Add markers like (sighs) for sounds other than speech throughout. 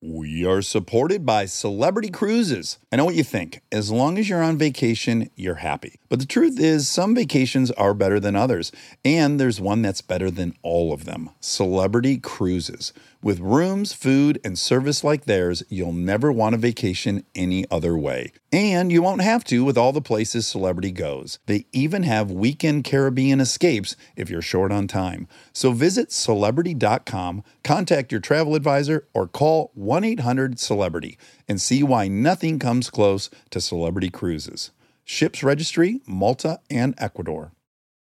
We are supported by Celebrity Cruises. I know what you think. As long as you're on vacation, you're happy. But the truth is, some vacations are better than others. And there's one that's better than all of them Celebrity Cruises. With rooms, food, and service like theirs, you'll never want a vacation any other way. And you won't have to with all the places Celebrity goes. They even have weekend Caribbean escapes if you're short on time. So visit celebrity.com, contact your travel advisor, or call 1 800 Celebrity and see why nothing comes close to Celebrity Cruises. Ships Registry, Malta, and Ecuador.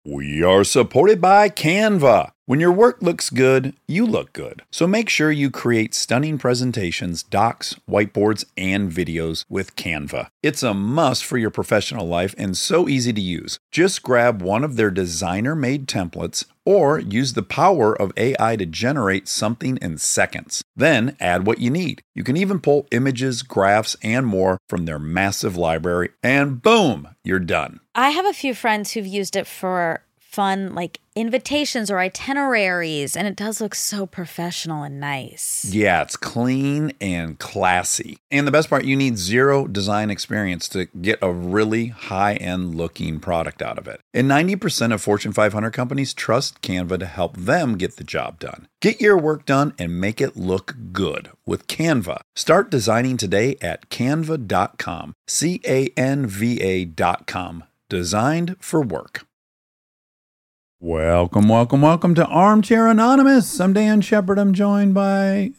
We are supported by Canva. When your work looks good, you look good. So make sure you create stunning presentations, docs, whiteboards, and videos with Canva. It's a must for your professional life and so easy to use. Just grab one of their designer made templates or use the power of AI to generate something in seconds. Then add what you need. You can even pull images, graphs, and more from their massive library, and boom, you're done. I have a few friends who've used it for fun like invitations or itineraries and it does look so professional and nice. Yeah, it's clean and classy. And the best part, you need zero design experience to get a really high end looking product out of it. And 90% of Fortune 500 companies trust Canva to help them get the job done. Get your work done and make it look good with Canva. Start designing today at canva.com. C A N V A.com. Designed for work. Welcome, welcome, welcome to Armchair Anonymous. I'm Dax Shepard. I'm joined by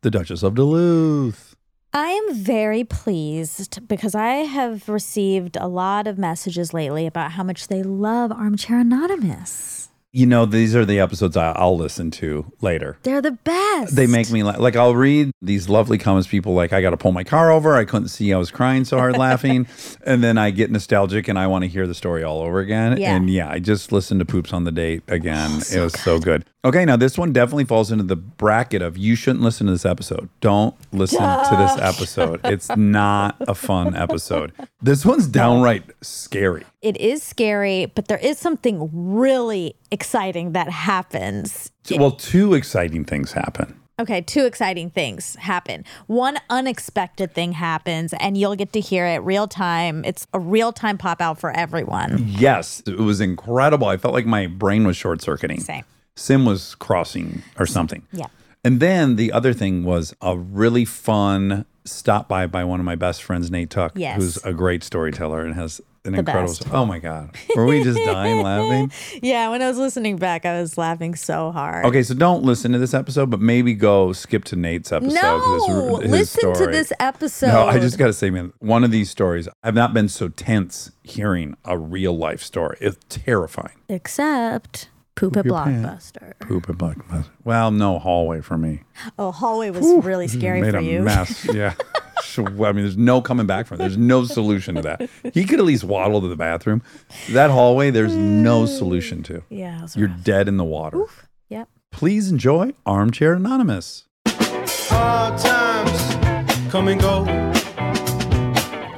the Duchess of Duluth. I am very pleased because I have received a lot of messages lately about how much they love Armchair Anonymous. You know, these are the episodes I- I'll listen to later. They're the best. They make me like I'll read these lovely comments. People like I got to pull my car over. I couldn't see. I was crying so hard laughing, (laughs) and then I get nostalgic and I want to hear the story all over again. Yeah. And yeah, I just listened to Poops on the Date again. Oh, it was so good. Okay, now this one definitely falls into the bracket of you shouldn't listen to this episode. Don't listen to this episode. It's not a fun episode. This one's downright scary. It is scary, but there is something really exciting that happens. Well, two exciting things happen. Okay, two exciting things happen. One unexpected thing happens, and you'll get to hear it real time. It's a real time pop out for everyone. Yes, it was incredible. I felt like my brain was short circuiting. Same. Sim was crossing or something. Yeah. And then the other thing was a really fun stop by by one of my best friends, Nate Tuck, Yes. who's a great storyteller and has an The incredible. best. Oh my God. Were we just dying laughing? (laughs) Yeah, when I was listening back, I was laughing so hard. Okay, so don't listen to this episode, but maybe go skip to Nate's episode. No, it's his listen to this episode. No, I just got to say, man, one of these stories, I've not been so tense hearing a real life story. It's terrifying. Except poop at. Blockbuster. Poop and Blockbuster. Well, no hallway for me. Oh, hallway was really scary Made for a you. mess. (laughs) Yeah. So, I mean, there's no coming back from it. There's no solution to that. He could at least waddle to the bathroom. That hallway, there's no mm. solution to. Yeah, You're rough. dead in the water. Yep. Please enjoy Armchair Anonymous. Hard times come and go.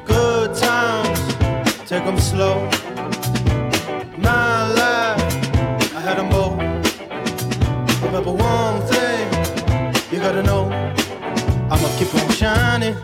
Good times, take 'em slow. Remember one thing, you gotta know. I'ma keep on shining.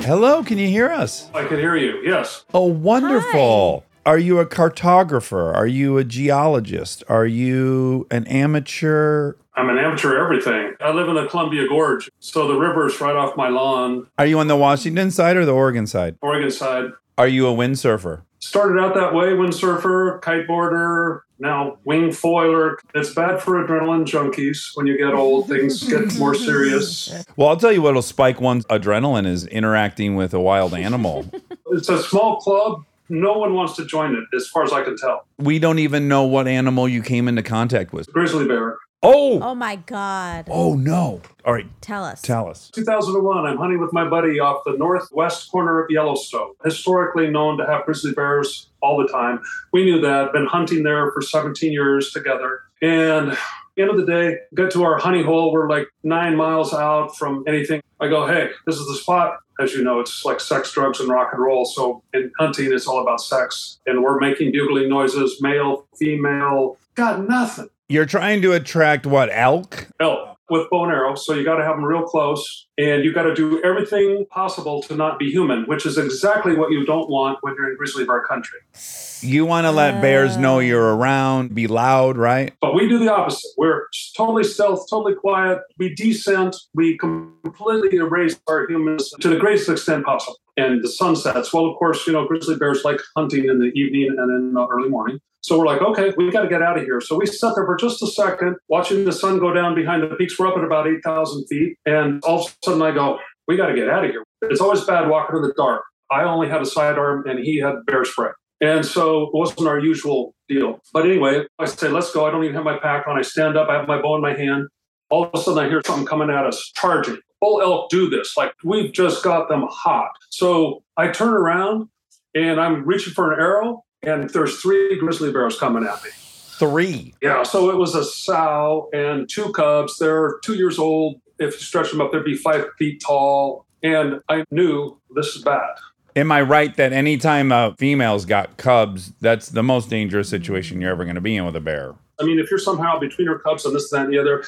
Hello, can you hear us? I can hear you. Yes. Oh, wonderful. Are you a cartographer? Are you a geologist? Are you an amateur? I'm an amateur everything. I live in the Columbia Gorge, so the river's right off my lawn, Are you on the Washington side or the Oregon side? Oregon side. Are you a windsurfer? Started out that way, windsurfer, kiteboarder, now wing foiler. It's bad for adrenaline junkies. When you get old, things get more serious. Well, I'll tell you what'll spike one's adrenaline is interacting with a wild animal. It's a small club. No one wants to join it, as far as I can tell. we don't even know what animal you came into contact with. Grizzly bear. Oh, Oh my God. oh no. All right, Tell us. tell us. 2001, I'm hunting with my buddy off the northwest corner of Yellowstone, historically known to have grizzly bears all the time. We knew that, been hunting there for 17 years together. And end of the day, get to our honey hole. We're like nine miles out from anything. I go, hey, this is the spot. As you know, it's like sex, drugs, and rock and roll. So in hunting, it's all about sex. And we're making bugling noises, male, female, got nothing. You're trying to attract what elk? Elk. with bow and arrow. So you got to have them real close and you got to do everything possible to not be human, which is exactly what you don't want when you're in grizzly bear country. You want to let bears know you're around, be loud, right? But we do the opposite. We're totally stealth, totally quiet. We descent. We completely erase our humans to the greatest extent possible. And the sun sets. Well, of course, you know, grizzly bears like hunting in the evening and in the early morning. So we're like, okay, we got to get out of here. So we sat there for just a second, watching the sun go down behind the peaks. We're up at about 8,000 feet. And all of a sudden I go, we got to get out of here. It's always bad walking in the dark. I only had a sidearm and he had bear spray. And so it wasn't our usual deal. But anyway, I say, let's go. I don't even have my pack on. I stand up, I have my bow in my hand. All of a sudden, I hear something coming at us, charging. Bull elk do this. Like we've just got them hot. So I turn around and I'm reaching for an arrow, and there's three grizzly bears coming at me. Three. Yeah, so it was a sow and two cubs. They're two years old. If you stretch them up, they'd be five feet tall. And I knew this is bad. Am I right that anytime a female's got cubs, that's the most dangerous situation you're ever going to be in with a bear? I mean, if you're somehow between her cubs and this, that, and the other,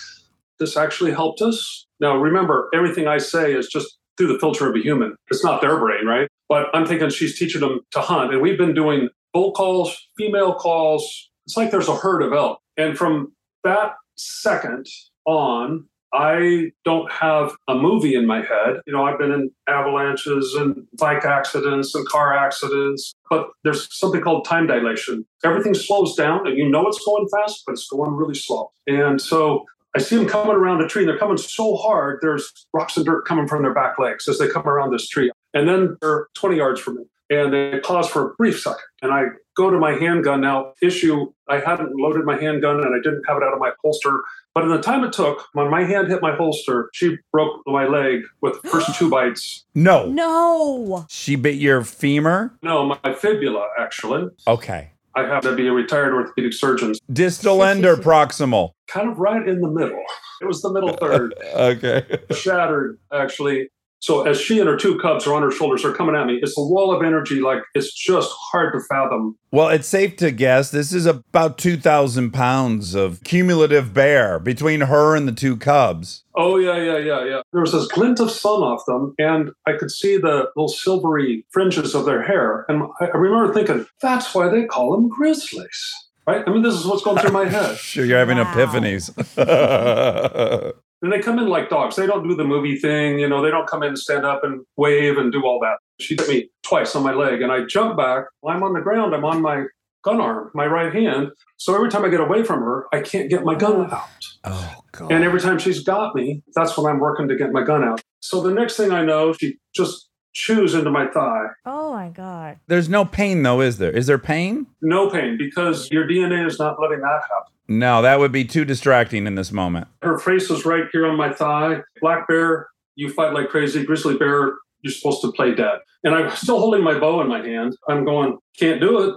this actually helped us. Now, remember, everything I say is just through the filter of a human. It's not their brain, right? But I'm thinking she's teaching them to hunt. And we've been doing bull calls, female calls. It's like there's a herd of elk. And from that second on, I don't have a movie in my head. You know, I've been in avalanches and bike accidents and car accidents, but there's something called time dilation. Everything slows down and you know it's going fast, but it's going really slow. And so I see them coming around a tree and they're coming so hard, there's rocks and dirt coming from their back legs as they come around this tree. And then they're 20 yards from me and they pause for a brief second. And I go to my handgun now. Issue I hadn't loaded my handgun and I didn't have it out of my holster. But in the time it took, when my hand hit my holster, she broke my leg with the first (gasps) two bites. No. No. She bit your femur? No, my fibula, actually. Okay. I happen to be a retired orthopedic surgeon, Distal end or proximal? kind of right in the middle. It was the middle third. (laughs) Okay. shattered actually. So as she and her two cubs are on her shoulders, they're coming at me. It's a wall of energy, like it's just hard to fathom. Well, it's safe to guess this is about 2,000 pounds of cumulative bear between her and the two cubs. Oh yeah, yeah, yeah, yeah. There was this glint of sun off them, and I could see the little silvery fringes of their hair. And I I remember thinking, that's why they call them grizzlies. Right? I mean, this is what's going through my (laughs) head. Sure, you're having Wow. epiphanies. (laughs) And they come in like dogs. They don't do the movie thing, you know, they don't come in and stand up and wave and do all that. She hit me twice on my leg and I jump back. I'm on the ground. I'm on my gun arm, my right hand. So every time I get away from her, I can't get my gun oh. out. oh, God. And every time she's got me, that's when I'm working to get my gun out. So the next thing I know, she just chews into my thigh. Oh my God. There's no pain, though, is there? Is there pain? No pain because your DNA is not letting that happen. No, that would be too distracting in this moment. Her face was right here on my thigh. Black bear, you fight like crazy. Grizzly bear, you're supposed to play dead. And I'm still holding my bow in my hand. I'm going, can't do it.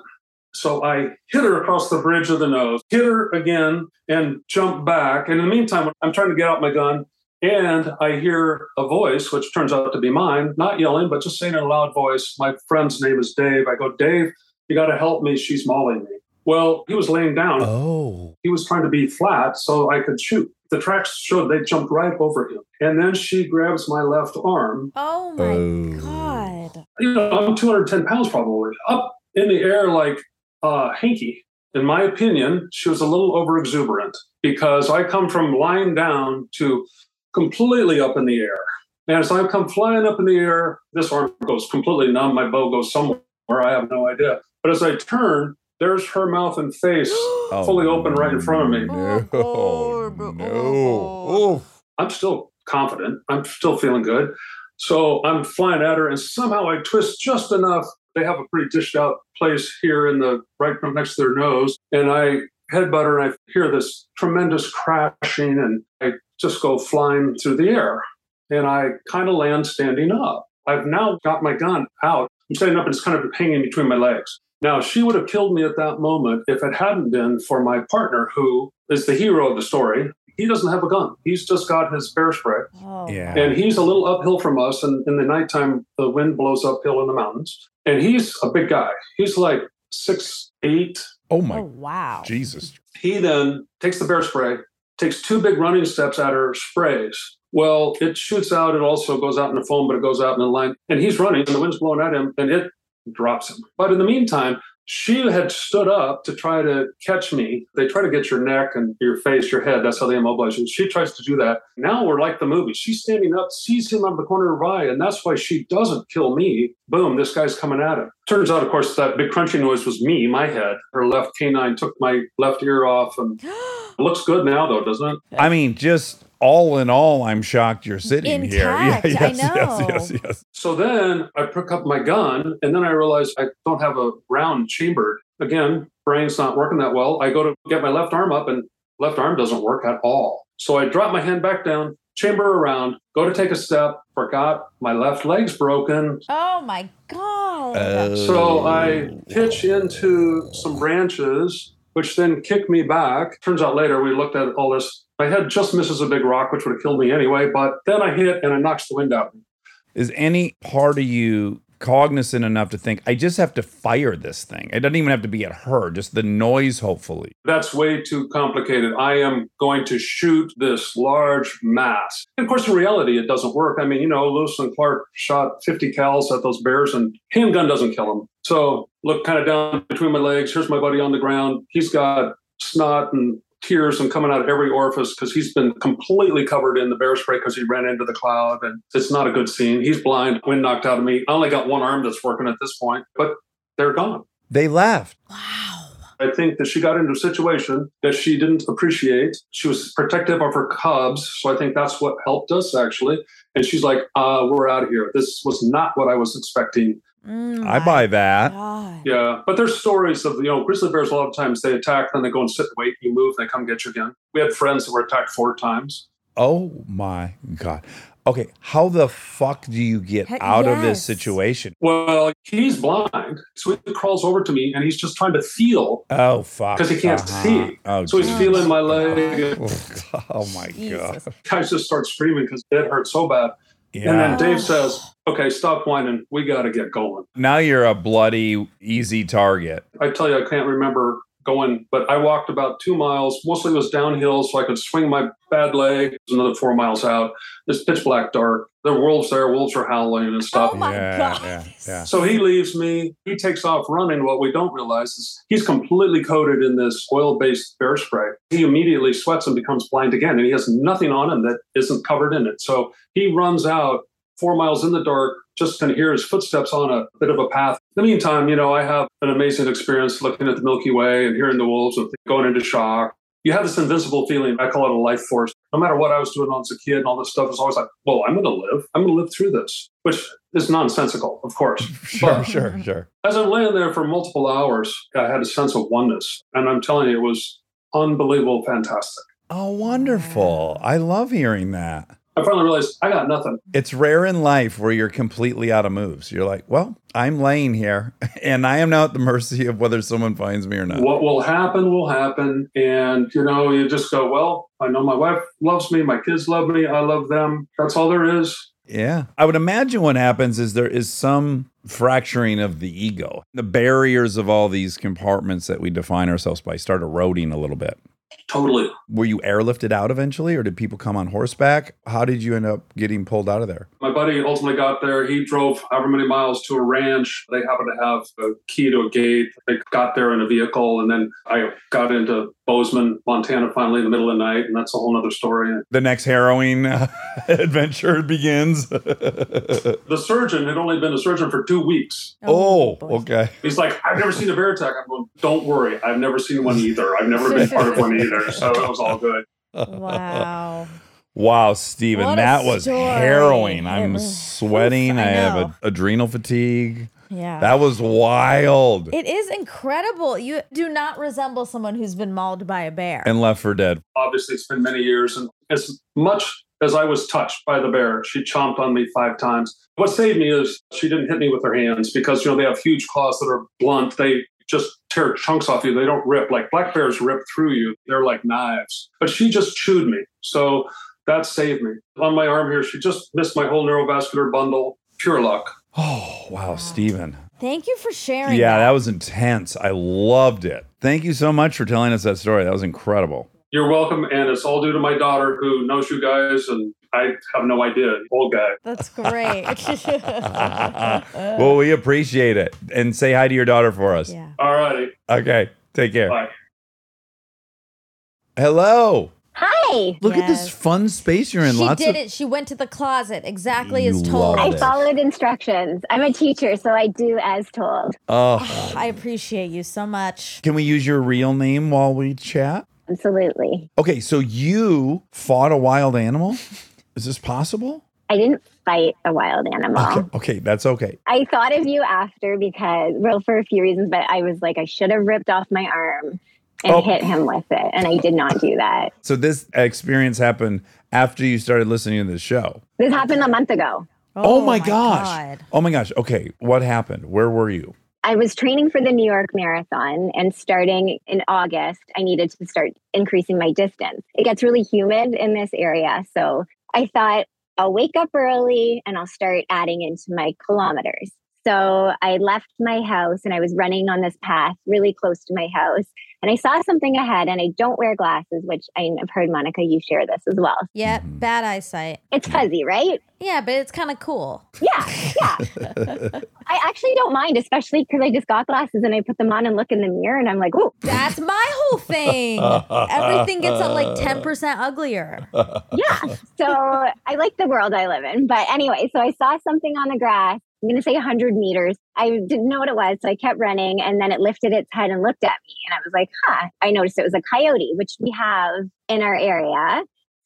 So I hit her across the bridge of the nose, hit her again, and jump back. And in the meantime, I'm trying to get out my gun. And I hear a voice, which turns out to be mine, not yelling, but just saying in a loud voice. My friend's name is Dave. I go, Dave, you got to help me. She's mauling me. Well, he was laying down. Oh. He was trying to be flat so I could shoot. The tracks showed they jumped right over him. And then she grabs my left arm. Oh my Oh. God. You know, I'm 210 pounds probably, up in the air like uh, hanky. In my opinion, she was a little over exuberant because I come from lying down to completely up in the air. And as I come flying up in the air, this arm goes completely numb. My bow goes somewhere. I have no idea. But as I turn, there's her mouth and face Oh, (gasps) fully open right in front of me. Oh, no. Oh, oh No. Oof. I'm still confident. I'm still feeling good. So I'm flying at her, and somehow I twist just enough. They have a pretty dished out place here in the right next to their nose, and I headbutt her, and I hear this tremendous crashing, and I just go flying through the air, and I kind of land standing up. I've now got my gun out. I'm standing up, and it's kind of hanging between my legs. Now, she would have killed me at that moment if it hadn't been for my partner, who is the hero of the story. He doesn't have a gun. He's just got his bear spray. Oh, Yeah. And he's a little uphill from us. And in the nighttime, the wind blows uphill in the mountains. And he's a big guy. He's like six, eight. Oh, Oh my wow. Jesus. He then takes the bear spray takes two big running steps at her sprays. Well, it shoots out. It also goes out in the foam, but it goes out in the line. And he's running, and the wind's blowing at him, and it drops him. But in the meantime, she had stood up to try to catch me. They try to get your neck and your face, your head. That's how they immobilize you. She tries to do that. Now we're like the movie. She's standing up, sees him out of the corner of her eye, and that's why she doesn't kill me. Boom, this guy's coming at him. Turns out, of course, that big crunching noise was me, my head. Her left canine took my left ear off, and it (gasps) looks good now, though, doesn't it? I mean, just all in all, I'm shocked you're sitting here. (laughs) Intact, I yes, know. yes, yes, yes. So then I pick up my gun, and then I realize I don't have a round chambered. Again, brain's not working that well. I go to get my left arm up, and left arm doesn't work at all. So I drop my hand back down, chamber around, go to take a step, forgot my left leg's broken. Oh my god. Uh, So I pitch into some branches, which then kick me back. Turns out later we looked at all this. My head just misses a big rock, which would have killed me anyway. But then I hit and it knocks the wind out. Is any part of you cognizant enough to think, I just have to fire this thing? It doesn't even have to be at her, just the noise, hopefully. That's way too complicated. I am going to shoot this large mass. And of course, in reality, it doesn't work. I mean, you know, Lewis and Clark shot 50 cals at those bears, and handgun doesn't kill them. So look kind of down between my legs. Here's my buddy on the ground. He's got snot and tears and coming out of every orifice because he's been completely covered in the bear spray because he ran into the cloud and it's not a good scene. He's blind, wind knocked out of me. I only got one arm that's working at this point, but they're gone. They left. wow. I think that she got into a situation that she didn't appreciate. She was protective of her cubs. So I think that's what helped us actually. And she's like, uh, we're out of here. This was not what I was expecting. Mm, I buy that. God. Yeah. But there's stories of, you know, grizzly bears a lot of times they attack, then they go and sit and wait, you move, they come get you again. We had friends that were attacked four times. Oh my God. Okay, how the fuck do you get Heck, out of this situation? Well, he's blind. So he crawls over to me and he's just trying to feel Oh fuck! Because he can't Uh-huh. see. Oh, So he's feeling my leg. (laughs) Oh my Jesus. god. Guys just start screaming because it hurt so bad. Yeah. And then Dave says, okay, stop whining. We got to get going. now you're a bloody easy target. I tell you, I can't remember going, but I walked about two miles. Mostly it was downhill, so I could swing my bad leg. It was another four miles out. It's pitch black dark. There are wolves there. Wolves are howling and stuff. Oh my yeah, God. yeah, yeah. So he leaves me. He takes off running. What we don't realize is he's completely coated in this oil based bear spray. He immediately sweats and becomes blind again, and he has nothing on him that isn't covered in it. So he runs out four miles in the dark, just can hear his footsteps on a bit of a path. In the meantime, you know, I have an amazing experience looking at the Milky Way and hearing the wolves and going into shock. You have this invincible feeling. I call it a life force. No matter what I was doing as a kid and all this stuff, it's always like, well, I'm going to live. I'm going to live through this, which is nonsensical, of course. (laughs) Sure, But- sure, sure. as I'm laying there for multiple hours, I had a sense of oneness. And I'm telling you, it was unbelievable, fantastic. Oh, wonderful. I love hearing that. I finally realized I got nothing. It's rare in life where you're completely out of moves. You're like, well, I'm laying here (laughs) and I am now at the mercy of whether someone finds me or not. What will happen will happen. And, you know, you just go, well, I know my wife loves me. My kids love me. I love them. That's all there is. Yeah. I would imagine what happens is there is some fracturing of the ego. The barriers of all these compartments that we define ourselves by start eroding a little bit. Totally. Were you airlifted out eventually, or did people come on horseback? How did you end up getting pulled out of there? My buddy ultimately got there. He drove however many miles to a ranch. They happened to have a key to a gate. They got there in a vehicle. And then I got into Bozeman, Montana, finally in the middle of the night. And that's a whole other story. The next harrowing uh, (laughs) adventure begins. (laughs) The surgeon had only been a surgeon for two weeks. oh, boy. okay. He's like, I've never seen a bear attack. I'm going, don't worry. I've never seen one either. I've never been part of one either. So it was all good. Wow. Wow, Steven, What a that was story. harrowing. I'm was- sweating. Oof, I, I have a, adrenal fatigue. Yeah. That was wild. it is incredible. You do not resemble someone who's been mauled by a bear. and left for dead. Obviously, it's been many years. And as much as I was touched by the bear, she chomped on me five times. What saved me is she didn't hit me with her hands because, you know, they have huge claws that are blunt. They just tear chunks off you. They don't rip. Like black bears rip through you. They're like knives. But she just chewed me. So that saved me. On my arm here, she just missed my whole neurovascular bundle. Pure luck. Oh, wow, Steven. Thank you for sharing. Yeah, that. that was intense. I loved it. Thank you so much for telling us that story. That was incredible. You're welcome, and it's all due to my daughter who knows you guys, and I have no idea. Old guy. That's great. (laughs) (laughs) well, we appreciate it. And say hi to your daughter for us. yeah. All righty. Okay. Take care. Bye. Hello. Hi. Look at this fun space you're in. She Lots did of it. She went to the closet exactly You as told. I followed instructions. I'm a teacher, so I do as told. Oh. Ah, I appreciate you so much. Can we use your real name while we chat? Absolutely. Okay, so you fought a wild animal? (laughs) Is this possible? I didn't fight a wild animal. Okay, okay, that's okay. I thought of you after because, well, for a few reasons, but I was like, I should have ripped off my arm and Oh. hit him with it. And I did not do that. So this experience happened after you started listening to the show. This happened a month ago. Oh, oh my, gosh. God. Oh my gosh. Okay, what happened? Where were you? I was training for the New York Marathon, and starting in August, I needed to start increasing my distance. It gets really humid in this area. So I thought I'll wake up early and I'll start adding into my kilometers. So I left my house and I was running on this path really close to my house. And I saw something ahead, and I don't wear glasses, which I've heard, Monica, you share this as well. Yeah, Mhm. bad eyesight. It's fuzzy, right? Yeah, but it's kind of cool. Yeah, yeah. (laughs) I actually don't mind, especially because I just got glasses and I put them on and look in the mirror and I'm like, oh, That's my whole thing. (laughs) Everything gets like 10% uglier. yeah. So I like the world I live in. But anyway, so I saw something on the grass. I'm going to say 100 meters. I didn't know what it was. So I kept running and then it lifted its head and looked at me. And I was like, huh. I noticed it was a coyote, which we have in our area.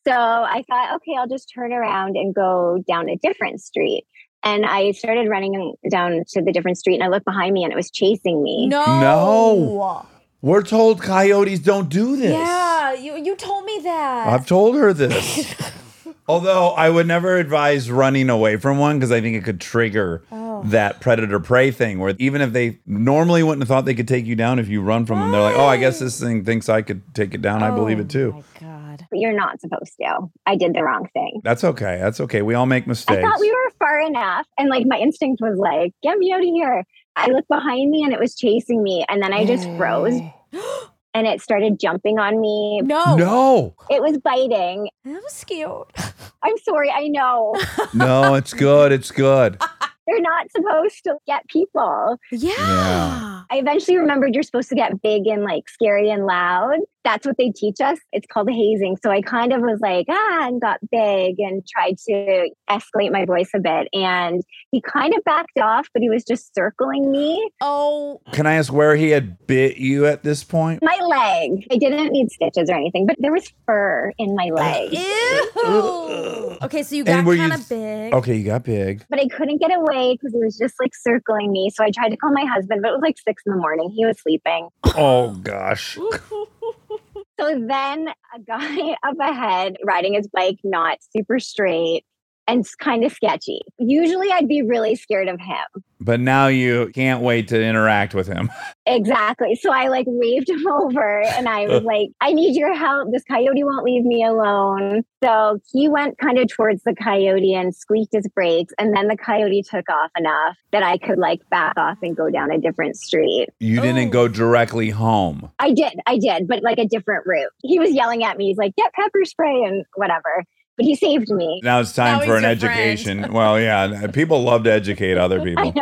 So I thought, okay, I'll just turn around and go down a different street. And I started running down to the different street and I looked behind me and it was chasing me. No. No. We're told coyotes don't do this. Yeah, you, you told me that. I've told her this. (laughs) Although I would never advise running away from one because I think it could trigger Oh. that predator prey thing where even if they normally wouldn't have thought they could take you down if you run from them, they're like, oh, I guess this thing thinks I could take it down. I believe it oh too. Oh my God. But you're not supposed to. I did the wrong thing. That's okay. That's okay. We all make mistakes. I thought we were far enough. And like my instinct was like, get me out of here. I looked behind me and it was chasing me. And then I just froze (gasps) (gasps) (gasps) and it started jumping on me. No. no, It was biting. That was cute. I'm sorry. I know (laughs) no, it's good. It's good. they're not supposed to get people. Yeah. Yeah. I eventually remembered you're supposed to get big and like scary and loud. That's what they teach us. It's called hazing. So I kind of was like, ah, and got big and tried to escalate my voice a bit. And he kind of backed off, but he was just circling me. Oh, Can I ask where he had bit you at this point? My leg. I didn't need stitches or anything, but there was fur in my leg. ew. Okay, so you got And were you- kind of big. Okay, you got big. But I couldn't get away because he was just like circling me. So I tried to call my husband, but it was like six in the morning. He was sleeping. Oh gosh. So then a guy (laughs) up ahead riding his bike, not super straight and it's kind of sketchy. Usually I'd be really scared of him. But now you can't wait to interact with him. (laughs) Exactly. So I like waved him (laughs) over and I was like, I need your help. This coyote won't leave me alone. So he went kind of towards the coyote and squeaked his brakes. And then the coyote took off enough that I could like back off and go down a different street. You didn't Oh. go directly home. I did, I did, but like a different route. He was yelling at me. He's like, get pepper spray and whatever. But he saved me. Now it's time Now for an education. well, yeah, uh, people love to educate other (laughs) people.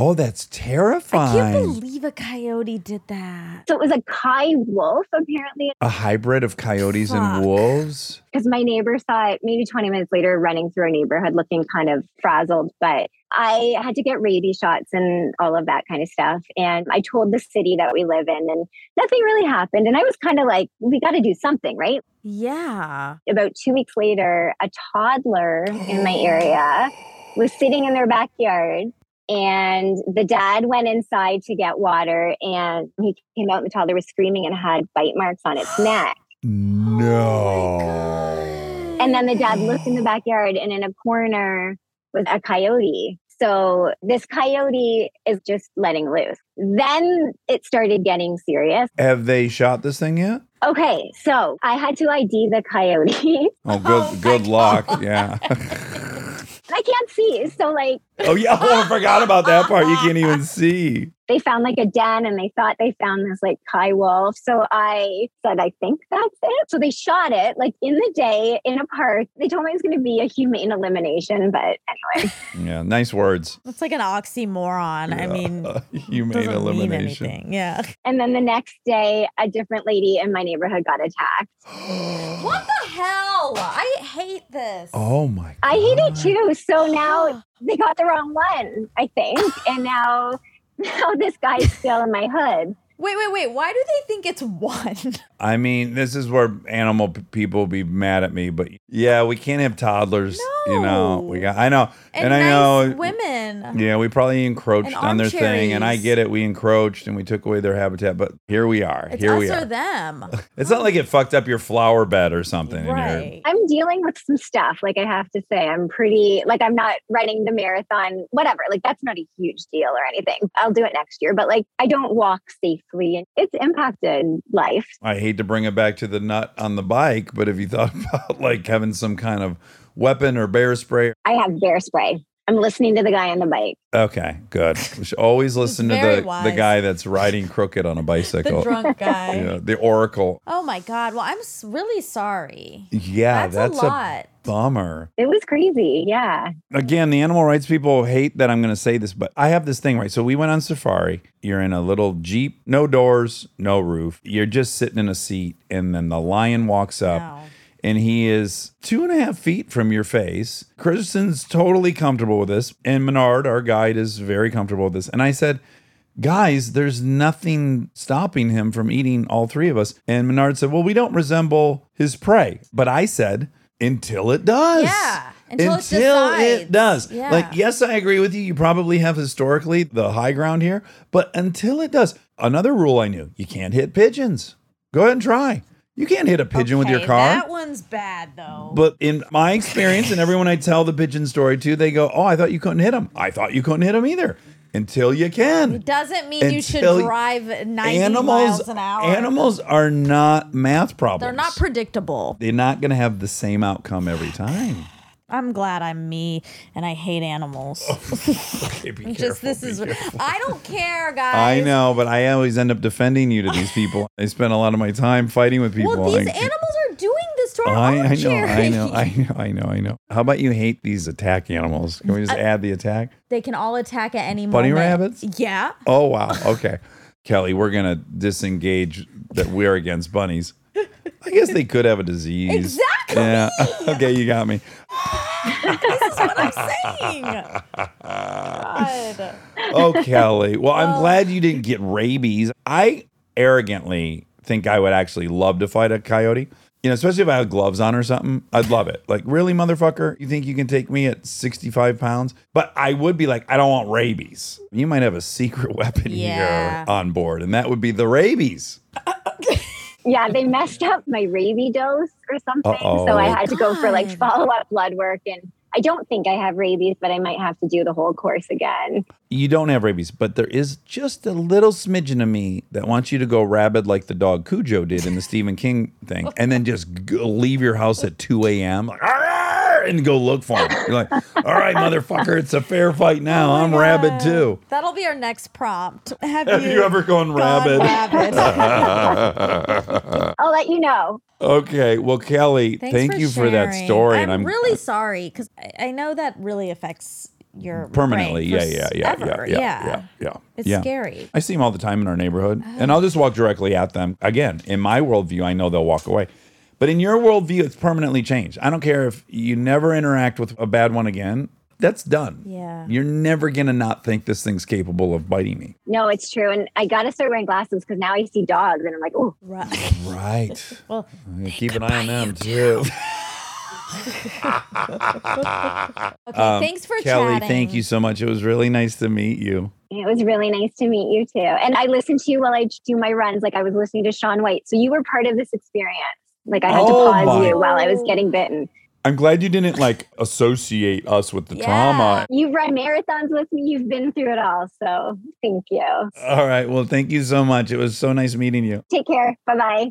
Oh, that's terrifying. I can't believe a coyote did that. So it was a Kai wolf, apparently, A hybrid of coyotes Fuck. and wolves. because my neighbor saw it maybe 20 minutes later running through our neighborhood looking kind of frazzled. But I had to get rabies shots and all of that kind of stuff. And I told the city that we live in, and nothing really happened. And I was kind of like, we got to do something, right? Yeah. About two weeks later, a toddler in my area (gasps) was sitting in their backyard. And the dad went inside to get water, and he came out, and the toddler was screaming and had bite marks on its (gasps) neck. Oh no. And then the dad looked in the backyard, and in a corner was a coyote. So this coyote is just letting loose. Then it started getting serious. Have they shot this thing yet? Okay, so I had to ID the coyote. Oh, good Oh (laughs) good luck. (laughs) Yeah. I can't see. So like oh yeah. Oh, I forgot about that part. You can't even (laughs) see. They found like a den and they thought they found this like Kai wolf. So I said, I think that's it. So they shot it like in the day in a park. They told me it was going to be a humane elimination, but anyway. (laughs) Yeah, nice words. It's like an oxymoron. I mean, (laughs) humane doesn't mean elimination. Yeah. And then the next day, a different lady in my neighborhood got attacked. (gasps) What the hell? I hate this. Oh my! I hate it too. So now (gasps) they got the wrong one, I think. And now, now this guy's (laughs) still in my hood. Wait, wait, wait. Why do they think it's one? (laughs) I mean, this is where animal p- people be mad at me, but yeah, we can't have toddlers. You know, we got. I know, And, and, I know. women. Yeah, we probably encroached on their thing, and I get it. We encroached and we took away their habitat, but here we are. It's here us we or are. them. (laughs) It's not like it fucked up your flower bed or something. and you're- right. I'm dealing with some stuff. Like I have to say, I'm pretty like I'm not running the marathon, whatever. Like that's not a huge deal or anything. I'll do it next year. But like I don't walk safely and it's impacted life. I hate to bring it back to the nut on the bike, but if you thought (laughs) about like having some kind of weapon or bear spray, I have bear spray. I'm listening to the guy on the bike. okay, good. We should always listen to very the, the guy that's riding crooked on a bicycle. The drunk (laughs) guy. yeah, the oracle. Oh my God. Well, I'm really sorry. Yeah, That's, that's, a lot. bummer. It was crazy. Yeah. Again, the animal rights people hate that I'm going to say this, but I have this thing, right? So we went on safari. You're in a little Jeep, no doors, no roof. You're just sitting in a seat, and then the lion walks up. Wow. And he is two and a half feet from your face. Kristen's totally comfortable with this, and Menard, our guide, is very comfortable with this. And I said, Guys, there's nothing stopping him from eating all three of us. And Menard said, Well, we don't resemble his prey. But I said, Until it does. Yeah, until it Until it decides. does. Yeah. Like, yes, I agree with you. You probably have historically the high ground here, but until it does. Another rule I knew you can't hit pigeons. Go ahead and try. You can't hit a pigeon with your car. That one's bad though. But in my experience, and everyone I tell the pigeon story to, they go, "Oh, I thought you couldn't hit them. I thought you couldn't hit them either." Until you can. it doesn't mean you should drive 90 Animals, miles an hour. animals are not math problems. They're not predictable. They're not going to have the same outcome every time. I'm glad I'm me and I hate animals. Oh, (laughs) okay, be Just this be is careful. I don't care, (laughs) guys. I know, but I always end up defending you to these people. I spend a lot of my time fighting with people. Well, these I- animals are doing this to our I, I know, I know, I know, I know, I know. How about you hate these attack animals? Can we just uh, add the attack? They can all attack at any Bunny moment. Bunny rabbits? Yeah. Oh wow. Okay. Kelly, we're gonna disengage that we're against bunnies. I guess they could have a disease. Exactly. Yeah. (laughs) okay, you got me. This is what I'm saying. God. Oh, Kelly. Well, I'm glad you didn't get rabies. I arrogantly think I would actually love to fight a coyote. You know, especially if I had gloves on or something. I'd love it. Like, really, motherfucker? You think you can take me at 65 pounds? But I would be like, I don't want rabies. You might have a secret (laughs) weapon Yeah. here on board, and that would be the rabies. (laughs) Yeah, they messed up my rabies dose or something. Uh-oh. So I had to go for like follow up blood work. And I don't think I have rabies, but I might have to do the whole course again. You don't have rabies, but there is just a little smidgen of me that wants you to go rabid like the dog Cujo did in the Stephen King thing, and then just leave your house at 2 a.m. like, ah, "Arr!" and go look for him. You're like, all right, motherfucker, it's a fair fight now. Oh I'm rabid too. That'll be our next prompt. Have, Have you ever gone gone rabid? rabid? I'll let you know. Okay, well, Kelly, Thanks thank for you for that story, I'm, and I'm really uh, sorry because I, I know that really affects your permanently. brain Yeah, for yeah, yeah, s- yeah, yeah, yeah, yeah. It's yeah. scary. I see them all the time in our neighborhood, and oh. I'll just walk directly at them. Again, in my worldview, I know they'll walk away. But in your worldview, it's permanently changed. I don't care if you never interact with a bad one again. That's done. Yeah. You're never going to not think this thing's capable of biting me. No, it's true. And I got to start wearing glasses because now I see dogs and I'm like, oh, Right. Right. (laughs) Well, keep an eye on them, too. (laughs) okay. Um, thanks for Kelly, chatting. thank you so much. It was really nice to meet you. it was really nice to meet you too. And I listened to you while I do my runs. Like I was listening to Shaun White. So you were part of this experience. Like I had Oh, to pause my- you while I was getting bitten. I'm glad you didn't like associate us with the Yeah. trauma. You've run marathons with me. You've been through it all. So thank you. All right. Well, thank you so much. It was so nice meeting you. Take care. Bye bye.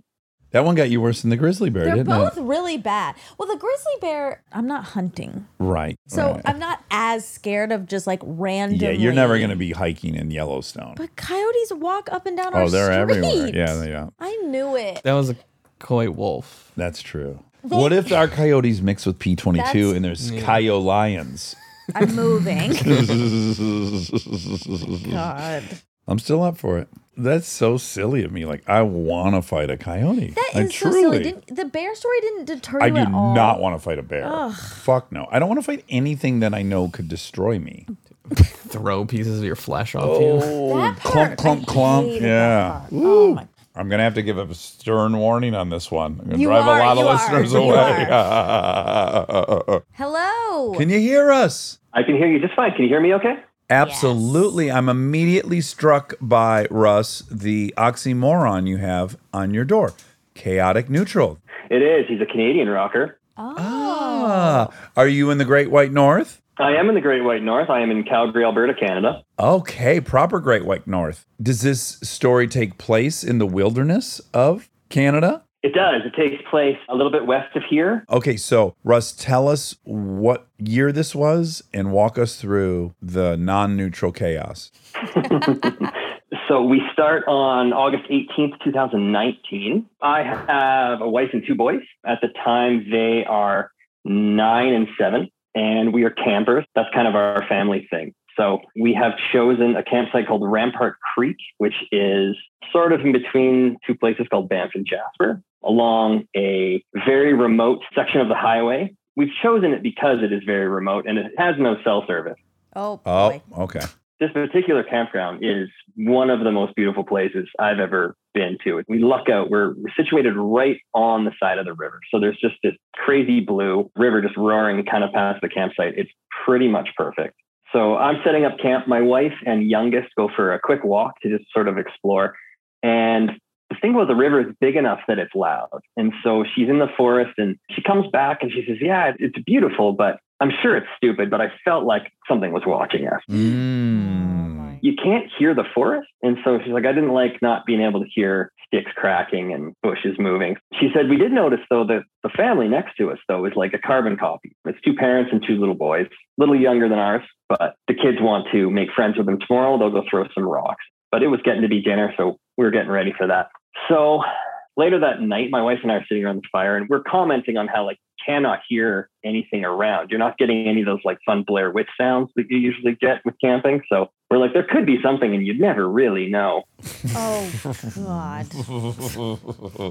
That one got you worse than the grizzly bear, They're didn't both it? really bad. Well, the grizzly bear, I'm not hunting. Right. So right. I'm not as scared of just like random. yeah, you're never going to be hiking in Yellowstone. But coyotes walk up and down oh, our oh, they're everywhere. Yeah, yeah. I knew it. That was a coy wolf. That's true. what if our coyotes mix with P22 That's- and there's coyote lions? I'm moving. (laughs) God. I'm still up for it. That's so silly of me. Like, I want to fight a coyote. That I is so silly. Didn't, the bear story didn't deter I you do at all. not want to fight a bear. Fuck no. I don't want to fight anything that I know could destroy me. Throw pieces of your flesh off you. Oh, that clump, part, clump, I clump. hated that Yeah. part. Oh my. I'm gonna have to give a stern warning on this one. I'm gonna You drive are, a lot you of are, listeners you away. (laughs) Hello. Can you hear us? I can hear you just fine. Can you hear me okay? Absolutely. I'm immediately struck by Russ the oxymoron you have on your door. Chaotic neutral. It is. He's a Canadian rocker. oh. Ah, are you in the Great White North? I am in the Great White North. I am in Calgary, Alberta, Canada. Okay, proper Great White North. Does this story take place in the wilderness of Canada? It does. It takes place a little bit west of here. Okay, so Russ, tell us what year this was and walk us through the non neutral chaos. (laughs) So we start on August 18th, 2019. I have a wife and two boys. At the time, they are nine and seven, and we are campers. That's kind of our family thing. So we have chosen a campsite called Rampart Creek, which is sort of in between two places called Banff and Jasper, along a very remote section of the highway. We've chosen it because it is very remote and it has no cell service. Oh boy. Oh, okay. This particular campground is one of the most beautiful places I've ever been to. We luck out. We're, we're situated right on the side of the river. So there's just this crazy blue river just roaring kind of past the campsite. It's pretty much perfect. So I'm setting up camp. My wife and youngest go for a quick walk to just sort of explore. And the thing about the river is big enough that it's loud. And so she's in the forest and she comes back and she says, Yeah, it's beautiful, but I'm sure it's stupid, but I felt like something was watching us Mm. you can't hear the forest. And so she's like, I didn't like not being able to hear sticks cracking and bushes moving. She said, We did notice though that the family next to us though is like a carbon copy. It's two parents and two little boys, a little younger than ours, but the kids want to make friends with them tomorrow. They'll go throw some rocks. But it was getting to be dinner, so we were getting ready for that. So later that night, my wife and I are sitting around the fire and we're commenting on how like you cannot hear anything around. You're not getting any of those like fun Blair Witch sounds that you usually get with camping. So we're like, there could be something and you'd never really know. Oh God.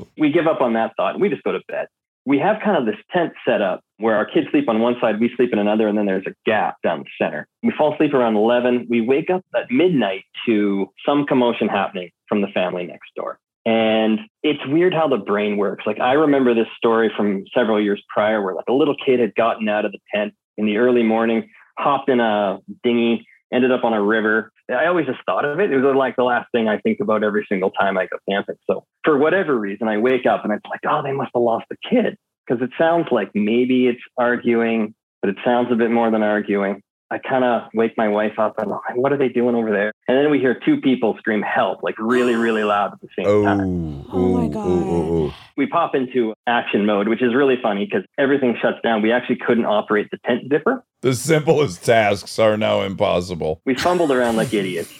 (laughs) We give up on that thought and we just go to bed. We have kind of this tent set up where our kids sleep on one side, we sleep in another, and then there's a gap down the center. We fall asleep around 11. We wake up at midnight to some commotion happening from the family next door. And it's weird how the brain works. Like I remember this story from several years prior where like a little kid had gotten out of the tent in the early morning, hopped in a dinghy, ended up on a river. I always just thought of it. It was like the last thing I think about every single time I go camping. So for whatever reason, I wake up and it's like, oh, they must have lost a kid. Because it sounds like maybe it's arguing, but it sounds a bit more than arguing. I kind of wake my wife up and I'm, what are they doing over there? And then we hear two people scream help, like really, really loud at the same Oh, time. Oh, oh my oh, oh, God. ooh, ooh, ooh. We pop into action mode, which is really funny because everything shuts down. We actually couldn't operate the tent zipper. The simplest tasks are now impossible. We fumbled around like idiots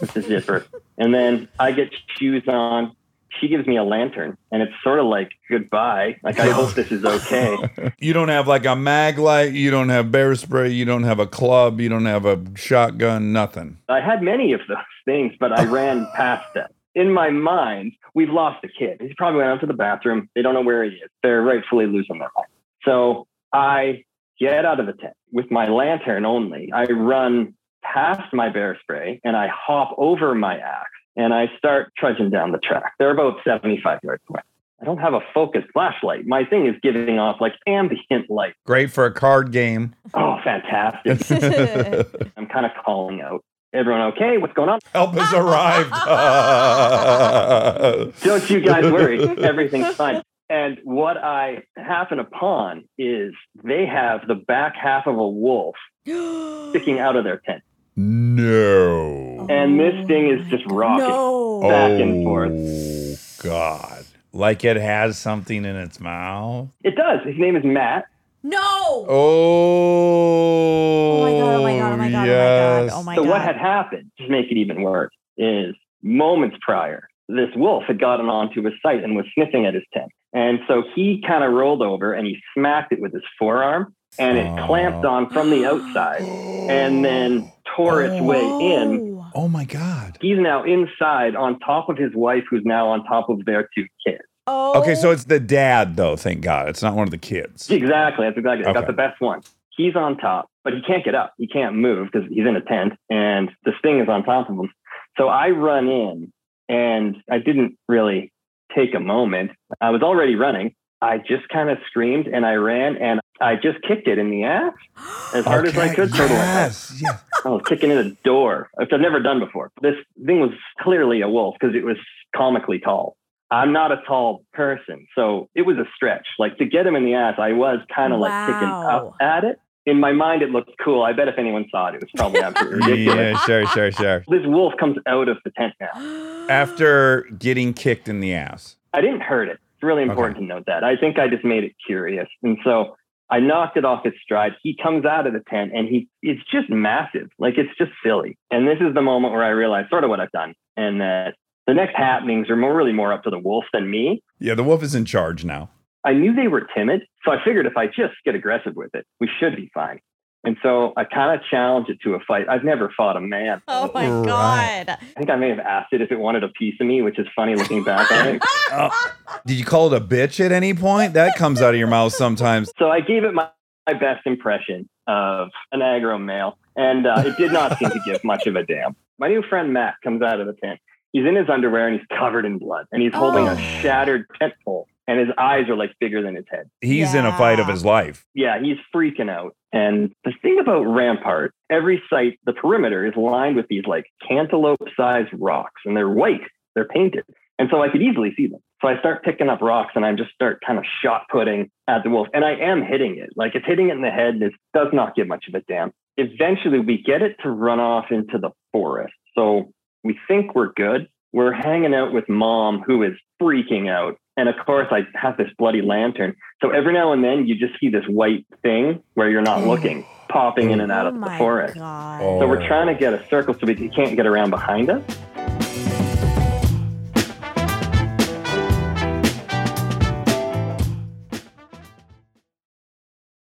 with the zipper. And then I get shoes on. She gives me a lantern and it's sort of like goodbye. Like, I hope this is okay. (laughs) You don't have like a mag light, you don't have bear spray, you don't have a club, you don't have a shotgun, nothing. I had many of those things, but I ran (laughs) past them. In my mind, we've lost a kid. He's probably went out to the bathroom. They don't know where he is. They're rightfully losing their mind. So I get out of the tent with my lantern only. I run past my bear spray and I hop over my axe and I start trudging down the track. They're about 75 yards away. I don't have a focused flashlight. My thing is giving off like ambient light. Great for a card game. Oh, fantastic. (laughs) I'm kind of calling out. Everyone okay? What's going on? Help has arrived. (laughs) (laughs) Don't you guys worry. Everything's fine. And what I happen upon is they have the back half of a wolf (gasps) sticking out of their tent. No. And this thing is just rocking No. back and forth. Oh, God. Like it has something in its mouth. It does. His name is Matt. No. Oh. Oh my god! Oh my god! Oh my god! Oh, yes. Oh my god! Oh my so god! what had happened, to make it even worse, is moments prior, this wolf had gotten onto his site and was sniffing at his tent. And so he kind of rolled over and he smacked it with his forearm and it Oh. clamped on from the outside and then tore its way in. Oh. Oh my God. He's now inside on top of his wife, who's now on top of their two kids. Oh. Okay, so it's the dad though. Thank God, it's not one of the kids. Exactly. That's exactly. I Okay. got the best one. He's on top, but he can't get up. He can't move because he's in a tent and the sting is on top of him. So I run in and I didn't really take a moment. I was already running. I just kind of screamed and I ran and I just kicked it in the ass as hard as I could. Yes. yes. I was kicking in a door, which I've never done before. This thing was clearly a wolf because it was comically tall. I'm not a tall person, so it was a stretch. Like to get him in the ass, I was kind of like kicking up at it. In my mind, it looked cool. I bet if anyone saw it, it was probably absolutely (laughs) ridiculous. Yeah, sure, sure, sure. This wolf comes out of the tent now. (gasps) After getting kicked in the ass. I didn't hurt it. It's really important to note that. I think I just made it curious. And so I knocked it off its stride. He comes out of the tent and he it's just massive. Like it's just silly. And this is the moment where I realized sort of what I've done and that the next happenings are more really more up to the wolf than me. Yeah, the wolf is in charge now. I knew they were timid. So I figured if I just get aggressive with it, we should be fine. And so I kind of challenged it to a fight. I've never fought a man. Oh my Right. god! I think I may have asked it if it wanted a piece of me, which is funny looking back on it. (laughs) Did you call it a bitch at any point? That comes out of your mouth sometimes. So I gave it my, my best impression of an aggro male, and uh, it did not seem to give much of a damn. My new friend Matt comes out of the tent. He's in his underwear and he's covered in blood, and he's holding Oh. a shattered tent pole, and his eyes are like bigger than his head. He's in a fight of his life. Yeah, he's freaking out. And the thing about Rampart, every site, the perimeter is lined with these like cantaloupe sized rocks, and they're white, they're painted. And so I could easily see them. So I start picking up rocks and I just start kind of shot putting at the wolf. And I am hitting it. Like it's hitting it in the head. and It does not give much of a damn. Eventually we get it to run off into the forest. So we think we're good. We're hanging out with mom, who is freaking out. And of course, I have this bloody lantern. So every now and then you just see this white thing where you're not oh. looking, popping in and out oh of the oh forest. god! Oh. So we're trying to get a circle so we can't get around behind us.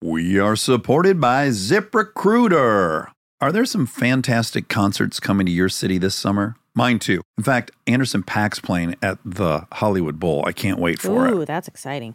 We are supported by ZipRecruiter. Are there some fantastic concerts coming to your city this summer? Mine too. In fact, Anderson .Paak's playing at the Hollywood Bowl. I can't wait for it. Ooh, that's exciting.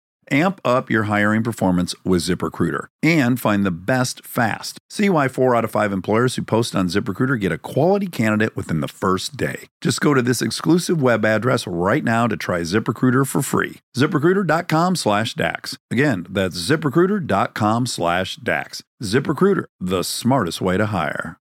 Amp up your hiring performance with ZipRecruiter and find the best fast. See why four out of five employers who post on ZipRecruiter get a quality candidate within the first day. Just go to this exclusive web address right now to try ZipRecruiter for free. ZipRecruiter.com slash DAX. Again, that's ZipRecruiter.com slash DAX. ZipRecruiter, the smartest way to hire.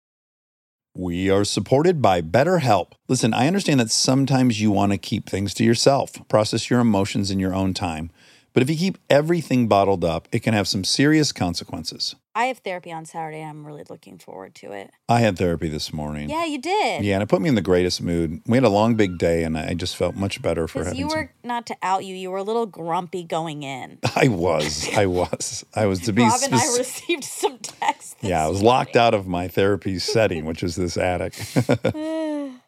We are supported by BetterHelp. Listen, I understand that sometimes you want to keep things to yourself, process your emotions in your own time. But if you keep everything bottled up, it can have some serious consequences. I have therapy on Saturday. I'm really looking forward to it. I had therapy this morning. Yeah, you did. Yeah, and it put me in the greatest mood. We had a long, big day, and I just felt much better for having you some- were not to out you, you were a little grumpy going in. (laughs) I was. I was. I was to be Rob and I received some texts. Yeah, I was locked out of my therapy setting, which is this attic. (laughs) (laughs) Uh,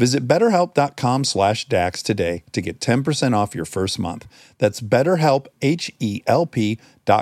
Visit betterhelp.com slash DAX today to get 10% off your first month. That's betterhelp,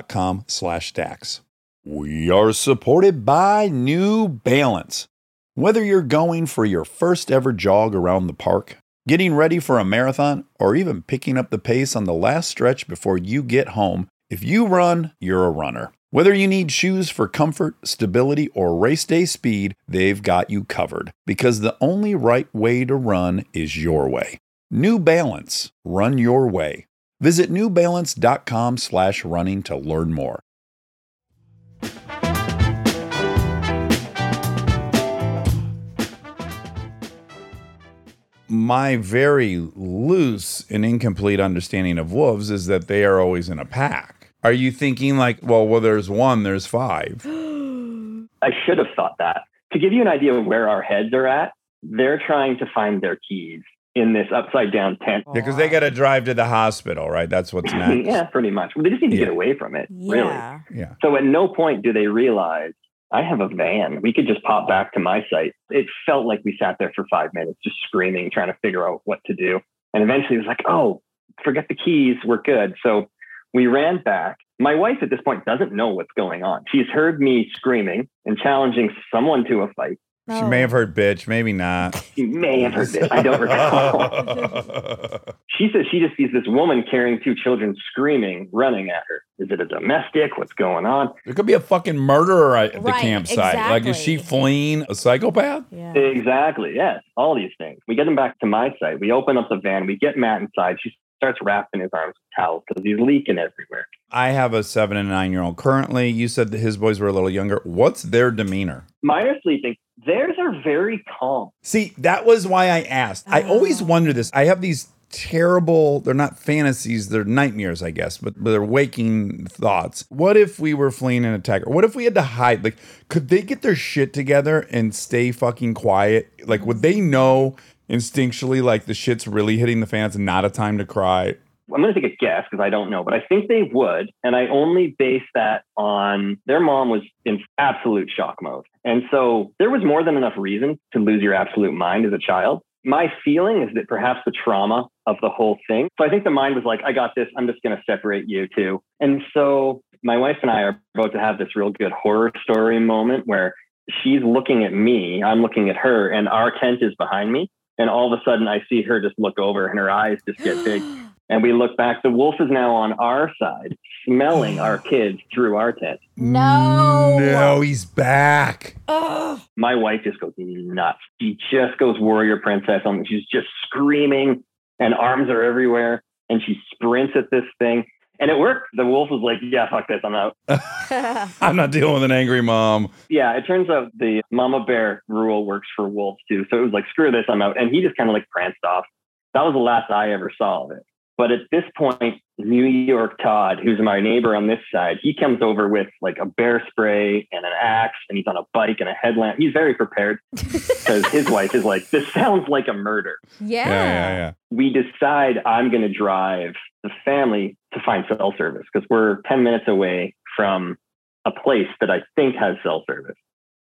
com slash DAX. We are supported by New Balance. Whether you're going for your first ever jog around the park, getting ready for a marathon, or even picking up the pace on the last stretch before you get home, if you run, you're a runner. Whether you need shoes for comfort, stability, or race day speed, they've got you covered because the only right way to run is your way. New Balance, run your way. Visit newbalance.com slash running to learn more. My very loose and incomplete understanding of wolves is that they are always in a pack. Are you thinking like, well, well, there's one, there's five? (gasps) I should have thought that. To give you an idea of where our heads are at, they're trying to find their keys in this upside down tent. Because they got to drive to the hospital, right? That's what's (laughs) next. yeah, pretty much. Well, they just need to get away from it, really. Yeah. Yeah. So at no point do they realize I have a van. We could just pop back to my site. It felt like we sat there for five minutes, just screaming, trying to figure out what to do. And eventually it was like, oh, forget the keys. We're good. So we ran back. My wife at this point doesn't know what's going on. She's heard me screaming and challenging someone to a fight. She may have heard bitch, maybe not. (laughs) She may have heard this. I don't recall. (laughs) she says she just sees this woman carrying two children screaming, running at her. Is it a domestic? What's going on? there could be a fucking murderer at the Right, campsite. Like, is she fleeing a psychopath? Yeah. Exactly. Yes. All these things. We get them back to my site. We open up the van. We get Matt inside. She starts wrapping his arms with towels because he's leaking everywhere. I have a seven and nine year old currently. You said that his boys were a little younger. What's their demeanor? Mine are sleeping. Theirs are very calm. See, that was why I asked. I oh. always Oh. wonder this. I have these terrible, they're not fantasies, they're nightmares, I guess, but they're waking thoughts. What if we were fleeing an attacker? What if we had to hide? Like, could they get their shit together and stay fucking quiet? Like, would they know instinctually, like, the shit's really hitting the fans not a time to cry? I'm going to take a guess because I don't know, but I think they would. And I only base that on their mom was in absolute shock mode. And so there was more than enough reason to lose your absolute mind as a child. My feeling is that perhaps the trauma of the whole thing. So I think the mind was like, I got this. I'm just going to separate you two. And so my wife and I are about to have this real good horror story moment where she's looking at me, I'm looking at her, and our tent is behind me. And all of a sudden, I see her just look over and her eyes just get big. (gasps) And we look back. The wolf is now on our side, smelling our (gasps) kids through our tent. No. No, he's back. Ugh. My wife just goes nuts. She just goes warrior princess on. She's just screaming, and arms are everywhere. And she sprints at this thing, and it worked. The wolf was like, "Yeah, fuck this, I'm out." (laughs) (laughs) I'm not dealing with an angry mom. Yeah, it turns out the mama bear rule works for wolves too. So it was like, "Screw this, I'm out." And he just kind of like pranced off. That was the last I ever saw of it. But at this point, New York Todd, who's my neighbor on this side, he comes over with like a bear spray and an axe, and he's on a bike and a headlamp. He's very prepared (laughs) because his wife is like, "This sounds like a murder." yeah. Yeah, yeah, yeah. We decide I'm going to drive the family to find cell service because we're 10 minutes away from a place that I think has cell service.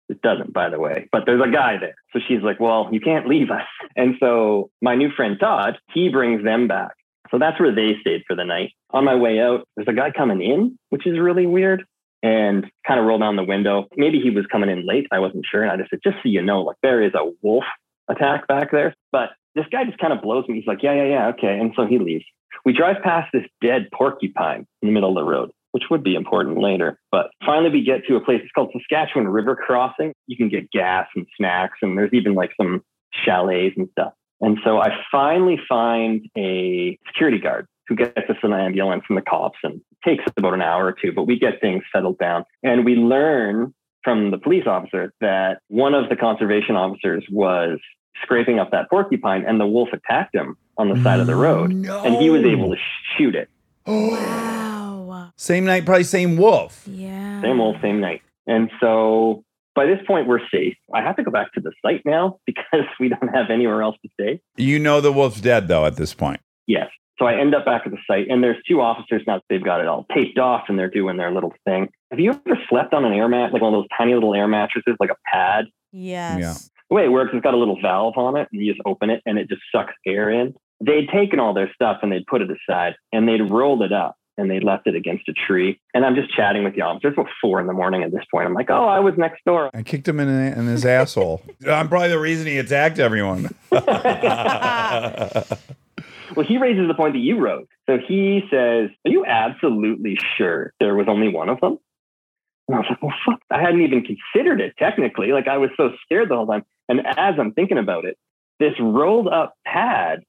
It doesn't, by the way, but there's a guy there. So she's like, well, you can't leave us. And so my new friend Todd, he brings them back. So that's where they stayed for the night. On my way out, there's a guy coming in, which is really weird. And kind of rolled down the window. Maybe he was coming in late. I wasn't sure. And I just said, just so you know, like there is a wolf attack back there. But this guy just kind of blows me. He's like, yeah, yeah, yeah, okay. And so he leaves. We drive past this dead porcupine in the middle of the road, which would be important later. But finally, we get to a place. It's called Saskatchewan River Crossing. You can get gas and snacks, and there's even like some chalets and stuff. And so I finally find a security guard who gets us an ambulance and the cops and it takes about an hour or two, but we get things settled down. And we learn from the police officer that one of the conservation officers was scraping up that porcupine and the wolf attacked him on the side of the road. And he was able to shoot it. Oh. Wow. Same night, probably same wolf. Yeah. Same wolf, same night. And so by this point, we're safe. I have to go back to the site now (laughs) because we don't have anywhere else to stay. You know the wolf's dead though at this point. Yes. So I end up back at the site, and there's two officers now. They've got it all taped off, and they're doing their little thing. Have you ever slept on an air mat, like one of those tiny little air mattresses, like a pad? Yes. The way it works, it's got a little valve on it, and you just open it, and it just sucks air in. They'd taken all their stuff and they'd put it aside, and they'd rolled it up and they left it against a tree. And I'm just chatting with the officer. It's about four in the morning at this point. I'm like, oh, I was next door. I kicked him in, in his asshole. (laughs) I'm probably the reason he attacked everyone. (laughs) (laughs) Well, he raises the point that you wrote. So he says, Are you absolutely sure there was only one of them? And I was like, Well, fuck. I hadn't even considered it technically. Like I was so scared the whole time. And as I'm thinking about it, this rolled up pad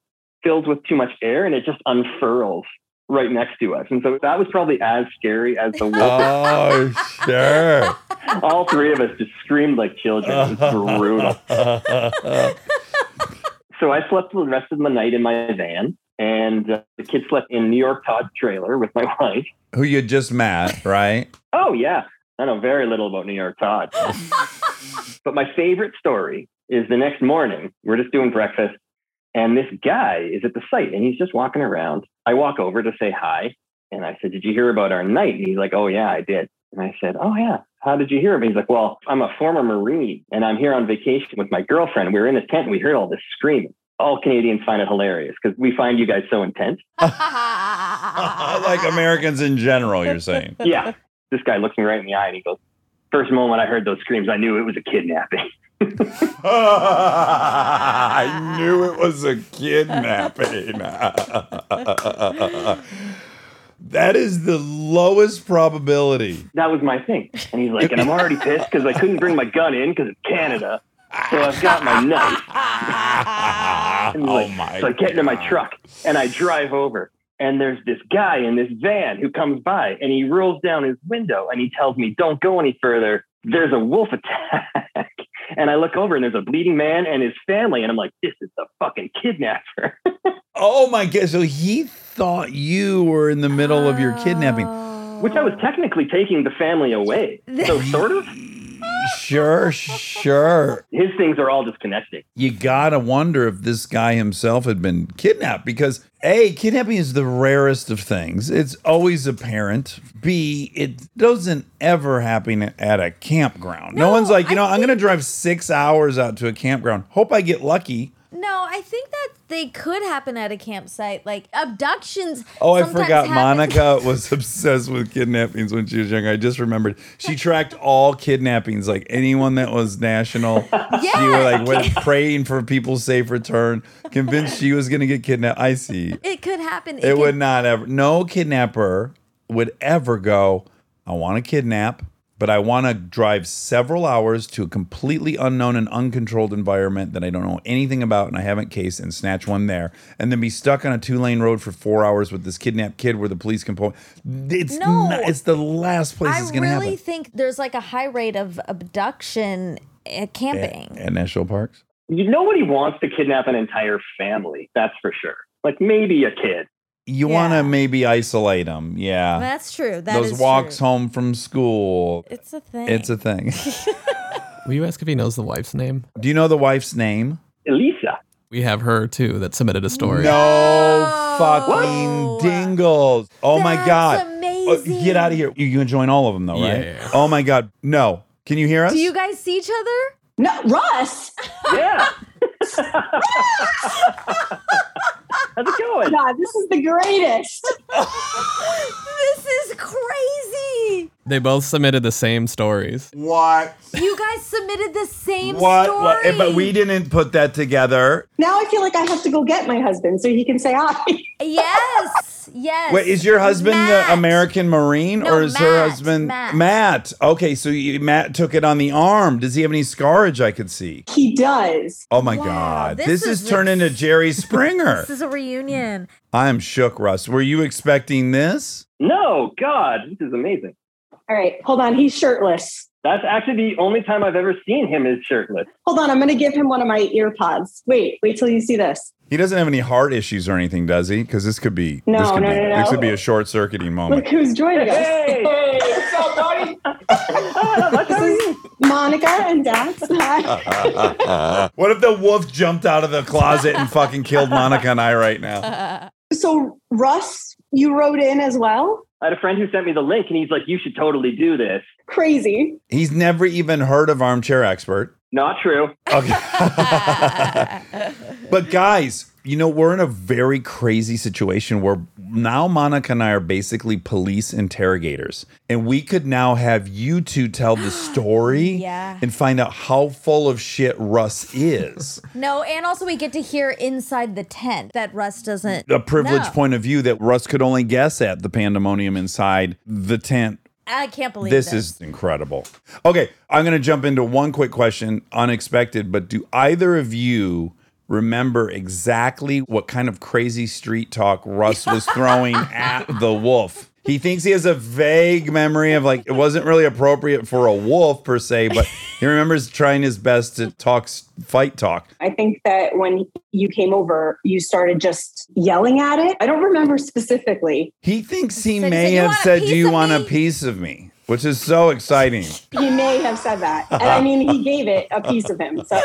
fills with too much air and it just unfurls right next to us. And so that was probably as scary as the wolf. oh, sure. (laughs) All three of us just screamed like children. It was brutal. (laughs) So I slept the rest of the night in my van, and uh, the kids slept in New York Todd's trailer with my (laughs) wife. Who you just met, right? Oh yeah, I know very little about New York Todd. but my favorite story is the next morning. We're just doing breakfast, and this guy is at the site, and he's just walking around. I walk over to say hi, and I said, "Did you hear about our night?" And he's like, "Oh yeah, I did." And I said, "Oh yeah, how did you hear of it?" He's like, "Well, I'm a former Marine, and I'm here on vacation with my girlfriend. We were in a tent, and we heard all this screaming." All Canadians find it hilarious because we find you guys so intense. (laughs) (laughs) like Americans in general, you're saying. yeah. This guy looks me right in the eye and he goes, First moment I heard those screams, I knew it was a kidnapping. (laughs) I knew it was a kidnapping. that is the lowest probability. that was my thing. And he's like, And I'm already pissed because I couldn't bring my gun in because it's Canada. So I've got my knife. (laughs) And oh like, my! so I get into my truck and I drive over. And there's this guy in this van who comes by and he rolls down his window and he tells me, Don't go any further. There's a wolf attack. And I look over and there's a bleeding man and his family. And I'm like, This is the fucking kidnapper. (laughs) Oh my god! So he thought you were in the middle of your kidnapping. Oh. Which I was technically taking the family away. So, (laughs) sort of, Sure, sure. his things are all disconnected. You gotta wonder if this guy himself had been kidnapped because A, kidnapping is the rarest of things. It's always apparent. B, it doesn't ever happen at a campground. No, No, one's like, you I know, I'm think- gonna drive six hours out to a campground. Hope I get lucky. No, I think that they could happen at a campsite. Like abductions. Oh, I forgot. happen- Monica (laughs) was obsessed with kidnappings when she was younger. I just remembered. She tracked all kidnappings, like anyone that was national. yeah. She was like went praying for people's safe return, convinced she was going to get kidnapped. I see. It could happen. It could- would not ever. No kidnapper would ever go. I want to kidnap, but I want to drive several hours to a completely unknown and uncontrolled environment that I don't know anything about and I haven't cased and snatch one there, and then be stuck on a two lane road for four hours with this kidnapped kid where the police can pull. It's No. not, it's the last place I it's going to really happen. I really think there's like a high rate of abduction at camping. At, at national parks. You, nobody wants to kidnap an entire family, that's for sure. Like maybe a kid. You want to maybe isolate them, yeah. That's true. That is Those walks true. home from school. It's a thing. It's a thing. (laughs) Will you ask if he knows the wife's name? Do you know the wife's name? Elisa. We have her too that submitted a story. No fucking What? dingles. Oh my god. Uh, amazing. get out of here. You can join all of them though, right? Yeah. Oh my god. No. Can you hear us? Do you guys see each other? No, Russ. (laughs) Yeah. (laughs) How's it going? (laughs) God, this is the greatest. this is crazy. They both submitted the same stories. what? You guys submitted the same What? story. what? Eh, But we didn't put that together. Now I feel like I have to go get my husband so he can say hi. Yes. Yes. Wait, is your husband Matt. the American Marine No, or is her husband Matt. Okay, so you, Matt took it on the arm. Does he have any scarage I could see? He does. Oh my Wow, god. this This, is is turned into Jerry (laughs) Springer. This is a reunion. I'm shook, Russ. Were you expecting this? No, God, this is amazing. All right, hold on. He's shirtless. That's actually the only time I've ever seen him is shirtless. Hold on. I'm going to give him one of my ear pods. Wait, wait till you see this. He doesn't have any heart issues or anything, does he? Because this could be No, this could no, be no, no. this could be a short circuiting moment. Look who's joining us. Hey! hey what's up, buddy? (laughs) Much how? Monica and Dax. Hi. (laughs) what if the wolf jumped out of the closet and fucking killed Monica and I right now? (laughs) so Russ, you wrote in as well? I had a friend who sent me the link and he's like, you should totally do this. Crazy. He's never even heard of Armchair Expert. Not true. Okay. (laughs) but guys, you know, we're in a very crazy situation where now Monica and I are basically police interrogators. And we could now have you two tell the (gasps) story Yeah. and find out how full of shit Russ is. (laughs) No, and also we get to hear inside the tent that Russ doesn't. a privileged know. point of view that Russ could only guess at the pandemonium inside the tent. I can't believe This this. is incredible. Okay, I'm going to jump into one quick question, unexpected, but do either of you remember exactly what kind of crazy street talk Russ was throwing (laughs) at the wolf? He thinks he has a vague memory of like it wasn't really appropriate for a wolf per se, but he remembers trying his best to talk fight talk. I think that when you came over, you started just yelling at it. I don't remember specifically. He thinks he Said- may said, have said, "Do you of want a piece of me?" Which is so exciting. (laughs) He may have said that. And I mean, he gave it a piece of him. So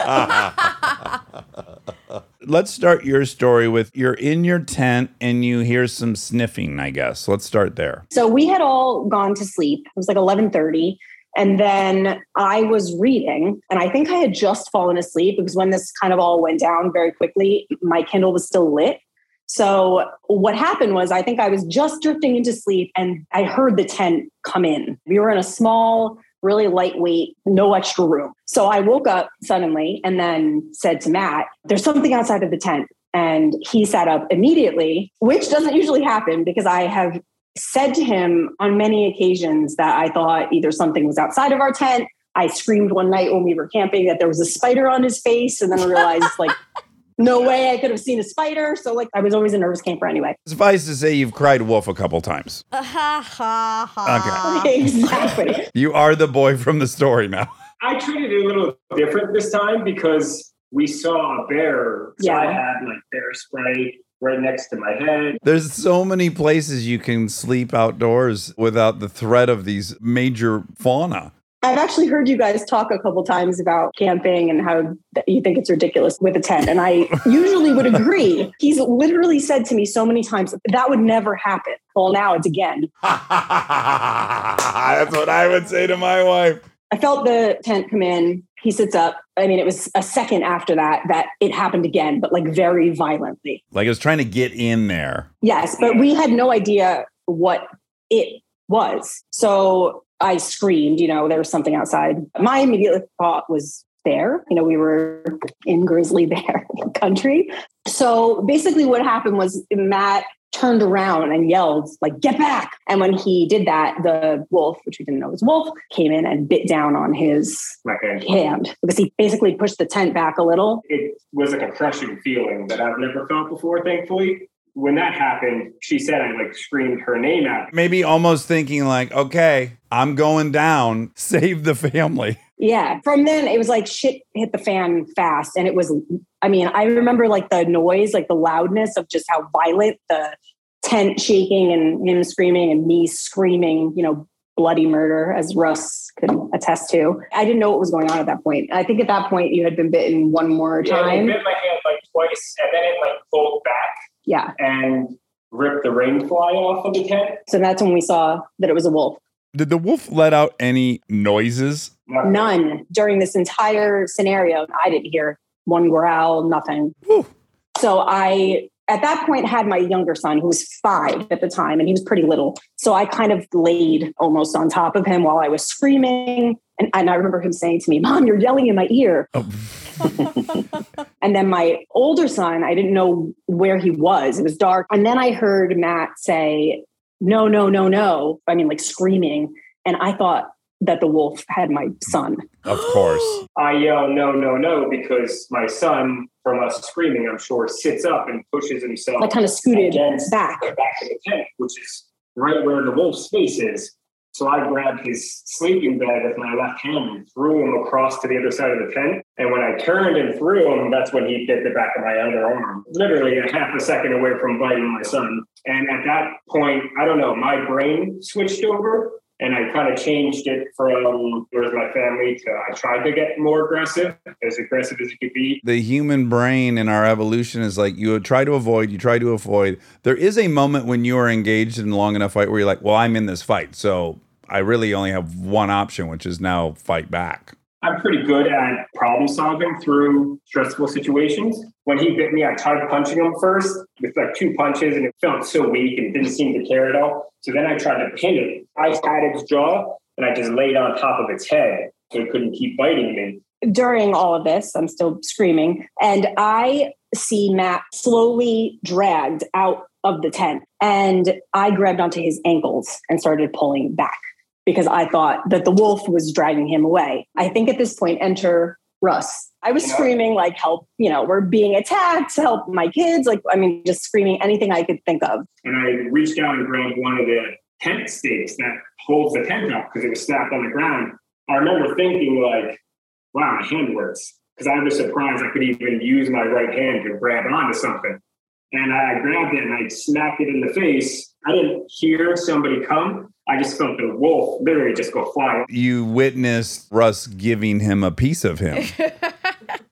(laughs) Let's start your story with you're in your tent and you hear some sniffing, I guess. Let's start there. So we had all gone to sleep. It was like 11:30 and then I was reading and I think I had just fallen asleep because when this kind of all went down very quickly, my Kindle was still lit. So what happened was I think I was just drifting into sleep and I heard the tent come in. We were in a small really lightweight, no extra room. So I woke up suddenly and then said to Matt, there's something outside of the tent. And he sat up immediately, which doesn't usually happen because I have said to him on many occasions that I thought either something was outside of our tent. I screamed one night when we were camping that there was a spider on his face, and then I realized like, (laughs) no way I could have seen a spider. So like, I was always a nervous camper anyway. Suffice to say, you've cried wolf a couple times. Uh, ha ha ha. (laughs) exactly. You are the boy from the story now. I treated it a little different this time because we saw a bear. So I had like bear spray right next to my head. There's so many places you can sleep outdoors without the threat of these major fauna. I've actually heard you guys talk a couple times about camping and how you think it's ridiculous with a tent. And I (laughs) usually would agree. He's literally said to me so many times that would never happen. Well, now it's again. (laughs) That's what I would say to my wife. I felt the tent come in. He sits up. I mean, it was a second after that that it happened again, but like very violently. Like it was trying to get in there. Yes, but we had no idea what it was. So I screamed, you know, there was something outside. My immediate thought was bear. You know, we were in grizzly (laughs) bear country. So basically what happened was Matt turned around and yelled like get back and when he did that the wolf which we didn't know was wolf came in and bit down on his hand because he basically pushed the tent back a little it was like a crushing feeling that I've never felt before, thankfully. When that happened, she said I like screamed her name out. Maybe almost thinking like, okay, I'm going down. (laughs) Save the family. Yeah. From then it was like shit hit the fan fast. And it was, I mean, I remember like the noise, like the loudness of just how violent the tent shaking and him screaming and me screaming, you know, bloody murder, as Russ could attest to. I didn't know what was going on at that point. I think at that point you had been bitten one more Yeah, it time. bit my hand like twice, and then it like pulled back Yeah. and ripped the rain fly off of the tent. So that's when we saw that it was a wolf. Did the wolf let out any noises? Nothing. None during this entire scenario. I didn't hear one growl, nothing. Whew. So I, at that point, had my younger son who was five at the time, and he was pretty little. So I kind of laid almost on top of him while I was screaming. And, and I remember him saying to me, Mom, you're yelling in my ear. Oh. (laughs) And then my older son, I didn't know where he was. It was dark. And then I heard Matt say, No, no, no, no. I mean, like screaming. And I thought that the wolf had my son. Of course. (gasps) I yell no, no, no because my son, from us screaming, I'm sure, sits up and pushes himself I kind of scooted against back. the back of the tent, which is right where the wolf's face is. So I grabbed his sleeping bag with my left hand and threw him across to the other side of the tent. And when I turned and threw him, that's when he bit the back of my other arm, literally a half a second away from biting my son. And at that point, I don't know, my brain switched over And I kind of changed it from where's my family to I tried to get more aggressive, as aggressive as you could be. The human brain in our evolution is like you try to avoid, you try to avoid. There is a moment when you are engaged in a long enough fight where you're like, well, I'm in this fight. So I really only have one option, which is now fight back. I'm pretty good at problem solving through stressful situations. When he bit me, I tried punching him first with like two punches, and it felt so weak and didn't seem to care at all. So then I tried to pin it. I had its jaw, and I just laid on top of its head so it couldn't keep biting me. During all of this, I'm still screaming, and I see Matt slowly dragged out of the tent, and I grabbed onto his ankles and started pulling back because I thought that the wolf was dragging him away. I think at this point, enter Russ. I was screaming like, "Help! You know, we're being attacked! Help my kids!" Like, I mean, just screaming anything I could think of. And I reached down and grabbed one of the tent stakes that holds the tent up because it was snapped on the ground. I remember thinking like, wow, my hand works. Because I was surprised I could even use my right hand to grab onto something. And I grabbed it and I smacked it in the face. I didn't hear somebody come. I just felt the wolf literally just go fly. You witnessed Russ giving him a piece of him. (laughs)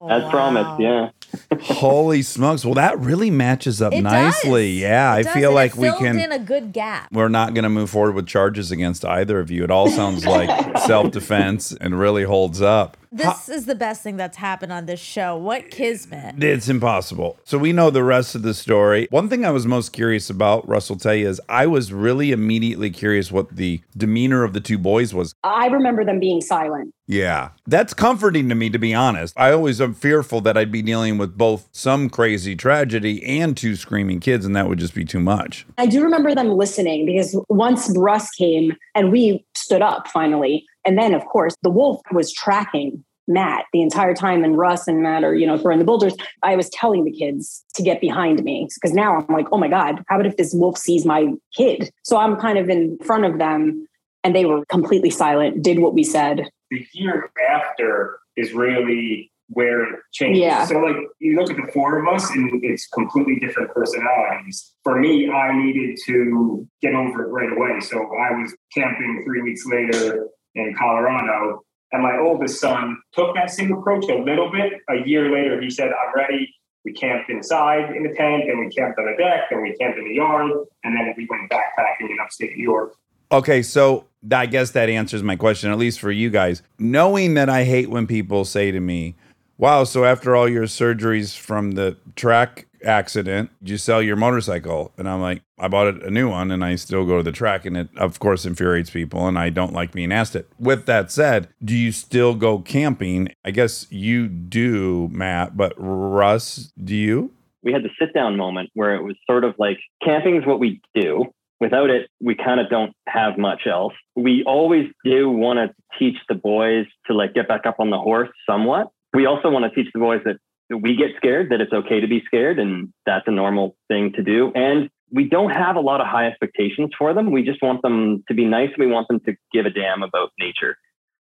As promised, yeah. (laughs) Holy smokes. Well, that really matches up It nicely. does. Yeah, It I does, feel and like it we filled can. in a good gap. we're not going to move forward with charges against either of you. It all sounds like (laughs) self defense and really holds up. This is the best thing that's happened on this show. What kismet? It's impossible. So we know the rest of the story. One thing I was most curious about, Russell will tell you, is I was really immediately curious what the demeanor of the two boys was. I remember them being silent. Yeah. That's comforting to me, to be honest. I always am fearful that I'd be dealing with both some crazy tragedy and two screaming kids, and that would just be too much. I do remember them listening because once Russ came and we stood up finally, and then of course the wolf was tracking Matt the entire time, and Russ and Matt are you know throwing the boulders. I was telling the kids to get behind me because now I'm like, oh my god, how about if this wolf sees my kid? So I'm kind of in front of them, and they were completely silent, did what we said. The year after is really where it changes. Yeah. So like you look at the four of us and it's completely different personalities. For me, I needed to get over it right away. So I was camping three weeks later in Colorado. And my oldest son took that same approach a little bit. A year later, he said, I'm ready. We camped inside in the tent, and we camped on the deck, and we camped in the yard, and then we went backpacking in upstate New York. Okay, so I guess that answers my question, at least for you guys. Knowing that I hate when people say to me, Wow, so after all your surgeries from the track accident, you sell your motorcycle? And I'm like, I bought a new one and I still go to the track. And it, of course, infuriates people. And I don't like being asked it. With that said, do you still go camping? I guess you do, Matt, but Russ, do you? we had the sit down moment where it was sort of like camping is what we do. Without it, we kind of don't have much else. We always do want to teach the boys to like get back up on the horse somewhat. We also want to teach the boys that we get scared, that it's okay to be scared, and that's a normal thing to do. And we don't have a lot of high expectations for them. We just want them to be nice. We want them to give a damn about nature.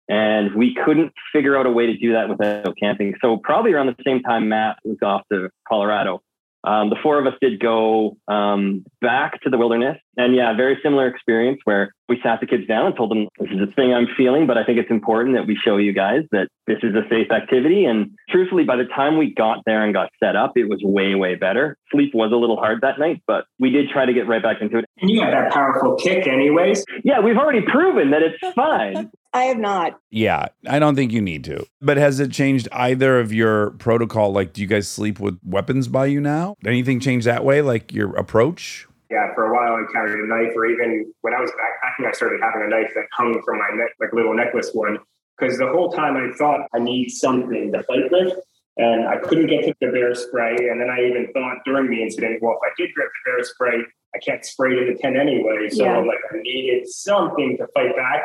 And we couldn't figure out a way to do that without camping. So probably around the same time Matt was off to Colorado, um, the four of us did go um, back to the wilderness. And yeah, very similar experience where we sat the kids down and told them, this is a thing I'm feeling, but I think it's important that we show you guys that this is a safe activity. And truthfully, by the time we got there and got set up, it was way, way better. Sleep was a little hard that night, but we did try to get right back into it. And you had that powerful kick, anyways. Yeah, we've already proven that it's (laughs) fine. I have not. Yeah, I don't think you need to. But has it changed either of your protocol? Like, do you guys sleep with weapons by you now? Anything change that way? Like your approach? Yeah, for a while I carried a knife, or even when I was backpacking, I started having a knife that hung from my neck, like a little necklace one. Because the whole time I thought I need something to fight with, and I couldn't get to the bear spray. And then I even thought during the incident, well, if I did grab the bear spray, I can't spray it in the tent anyway. So Yeah. like I needed something to fight back.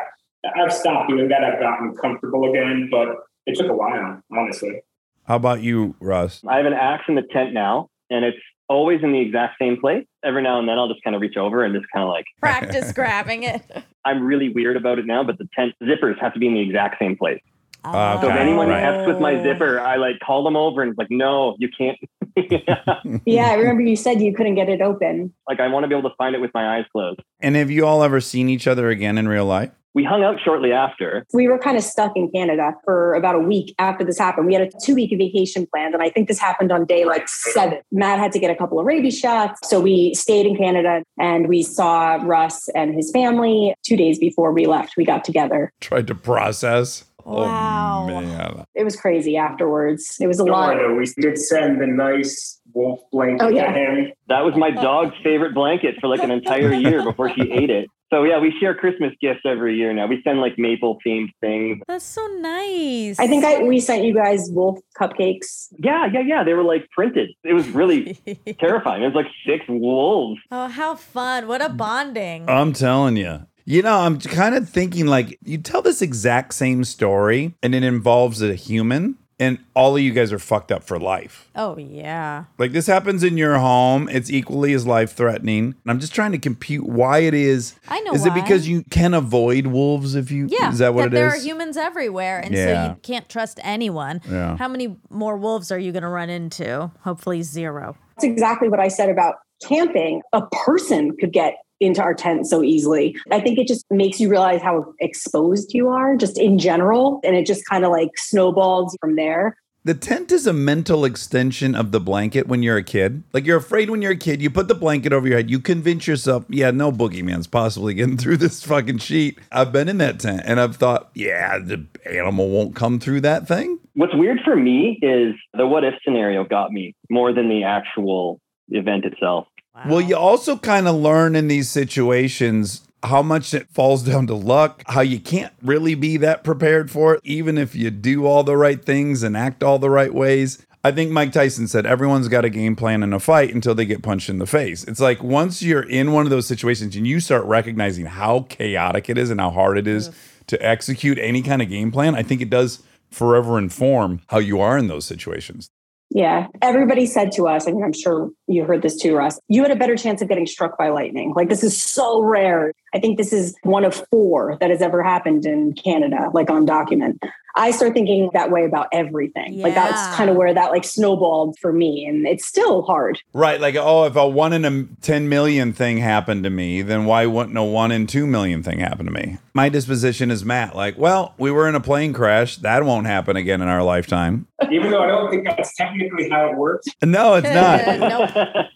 I've stopped doing that. I've gotten comfortable again, but it took a while, honestly. How about you, Russ? I have an axe in the tent now, and it's always in the exact same place. Every now and then I'll just kind of reach over and just kind of like, Practice grabbing it. (laughs) I'm really weird about it now, but the tent zippers have to be in the exact same place. Uh, So if anyone right. F's with my zipper, I like call them over and it's like, no, you can't. (laughs) Yeah, I remember you said you couldn't get it open. like I want to be able to find it with my eyes closed. And have you all ever seen each other again in real life? We hung out shortly after. We were kind of stuck in Canada for about a week after this happened. We had a two week vacation planned, and I think this happened on day like seven. Matt had to get a couple of rabies shots. So we stayed in Canada and we saw Russ and his family two days before we left. We got together. Tried to process. Oh, wow. Oh, man. It was crazy afterwards. It was a Don't lot. worry, we did send the nice wolf blanket Oh, yeah. to him. That was my dog's favorite blanket for like an entire year before she ate it. So yeah, we share Christmas gifts every year now. We send like maple themed things. That's so nice. I think I we sent you guys wolf cupcakes. Yeah, yeah, yeah. They were like printed. It was really (laughs) terrifying. It was like six wolves. Oh, how fun. What a bonding. I'm telling you. You know, I'm kind of thinking like you tell this exact same story and it involves a human and all of you guys are fucked up for life. oh, yeah. Like this happens in your home, it's equally as life threatening. And I'm just trying to compute why it is. I know Is it because you can avoid wolves if you Yeah. Is that what it there is? There are humans everywhere. And so you can't trust anyone. Yeah. How many more wolves are you going to run into? Hopefully, zero. That's exactly what I said about camping. A person could get into our tent so easily. I think it just makes you realize how exposed you are just in general. And it just kind of like snowballs from there. The tent is a mental extension of the blanket when you're a kid. Like you're afraid when you're a kid, you put the blanket over your head, you convince yourself, yeah, no boogeyman's possibly getting through this fucking sheet. I've been in that tent and I've thought, yeah, the animal won't come through that thing. What's weird for me is the what if scenario got me more than the actual event itself. Well, you also kind of learn in these situations how much it falls down to luck, how you can't really be that prepared for it, even if you do all the right things and act all the right ways. I think Mike Tyson said everyone's got a game plan in a fight until they get punched in the face. It's like once you're in one of those situations and you start recognizing how chaotic it is and how hard it is to execute any kind of game plan, I think it does forever inform how you are in those situations. Yeah. Everybody said to us, I mean, I'm sure you heard this too, Russ, you had a better chance of getting struck by lightning. Like, this is so rare. I think this is one of four that has ever happened in Canada, like on document. I start thinking that way about everything. Like, that's kind of where that like snowballed for me. And it's still hard. Right. Like, oh, if a one in a 10 million thing happened to me, then why wouldn't a one in 2 million thing happen to me? My disposition is Matt. Like, well, we were in a plane crash. That won't happen again in our lifetime. Even though I don't think that's technically how it works. No, it's not. (laughs) nope.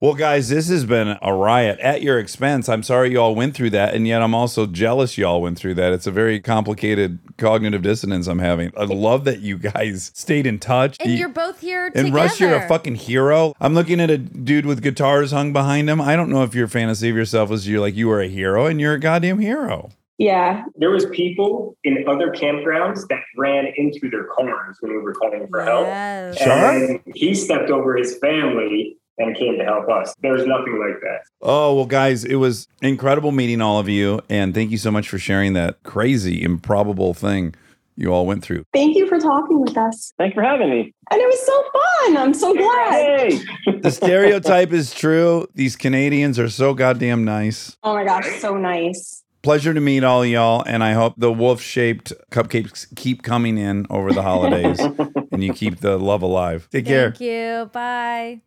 Well, guys, this has been a riot at your expense. I'm sorry you all went through that. And yet I'm also jealous you all went through that. It's a very complicated cognitive dissonance I'm having. I love that you guys (laughs) stayed in touch. And You- you're both here And together. Russ, you're a fucking hero. I'm looking at a dude with guitars hung behind him. I don't know if your fantasy of yourself is you're like you were a hero and you're a goddamn hero. Yeah. There was people in other campgrounds that ran into their cars when we were calling for help. Yes. Sure. And he stepped over his family and came to help us. There's nothing like that. Oh, well, guys, it was incredible meeting all of you. And thank you so much for sharing that crazy, improbable thing you all went through. Thank you for talking with us. Thanks for having me. And it was so fun. I'm so glad. Hey. (laughs) The stereotype is true. These Canadians are so goddamn nice. Oh my gosh, so nice. Pleasure to meet all y'all. And I hope the wolf shaped cupcakes keep coming in over the holidays (laughs) and you keep the love alive. Take care. Thank you. Bye.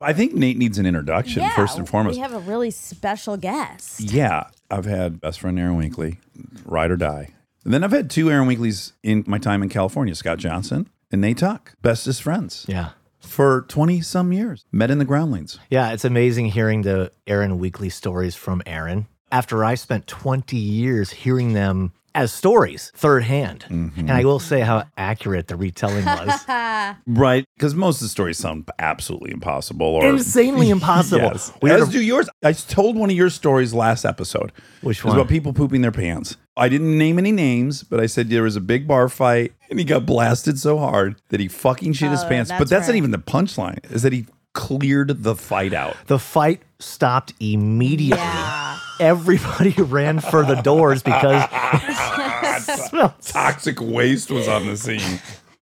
I think Nate needs an introduction yeah, first and foremost. We have a really special guest. Yeah, I've had best friend Aaron Weekley, ride or die. And then I've had two Aaron Weekleys in my time in California, Scott Johnson and Nate Tuck, bestest friends Yeah. for 20 some years. Met in the groundlings. Yeah, it's amazing hearing the Aaron Weekley stories from Aaron. After I spent 20 years hearing them as stories, third hand. Mm-hmm. And I will say how accurate the retelling was. (laughs) Right. Because most of the stories sound absolutely impossible or Insanely (laughs) impossible. Yes. We had As a- do yours. I told one of your stories last episode. Which It was one? about people pooping their pants. I didn't name any names, but I said there was a big bar fight and he got blasted so hard that he fucking shit his Oh, pants. but that's that's not even the punchline, is that he cleared the fight out. The fight stopped immediately. Yeah. Everybody (laughs) ran for the doors because (laughs) Toxic waste was on the scene.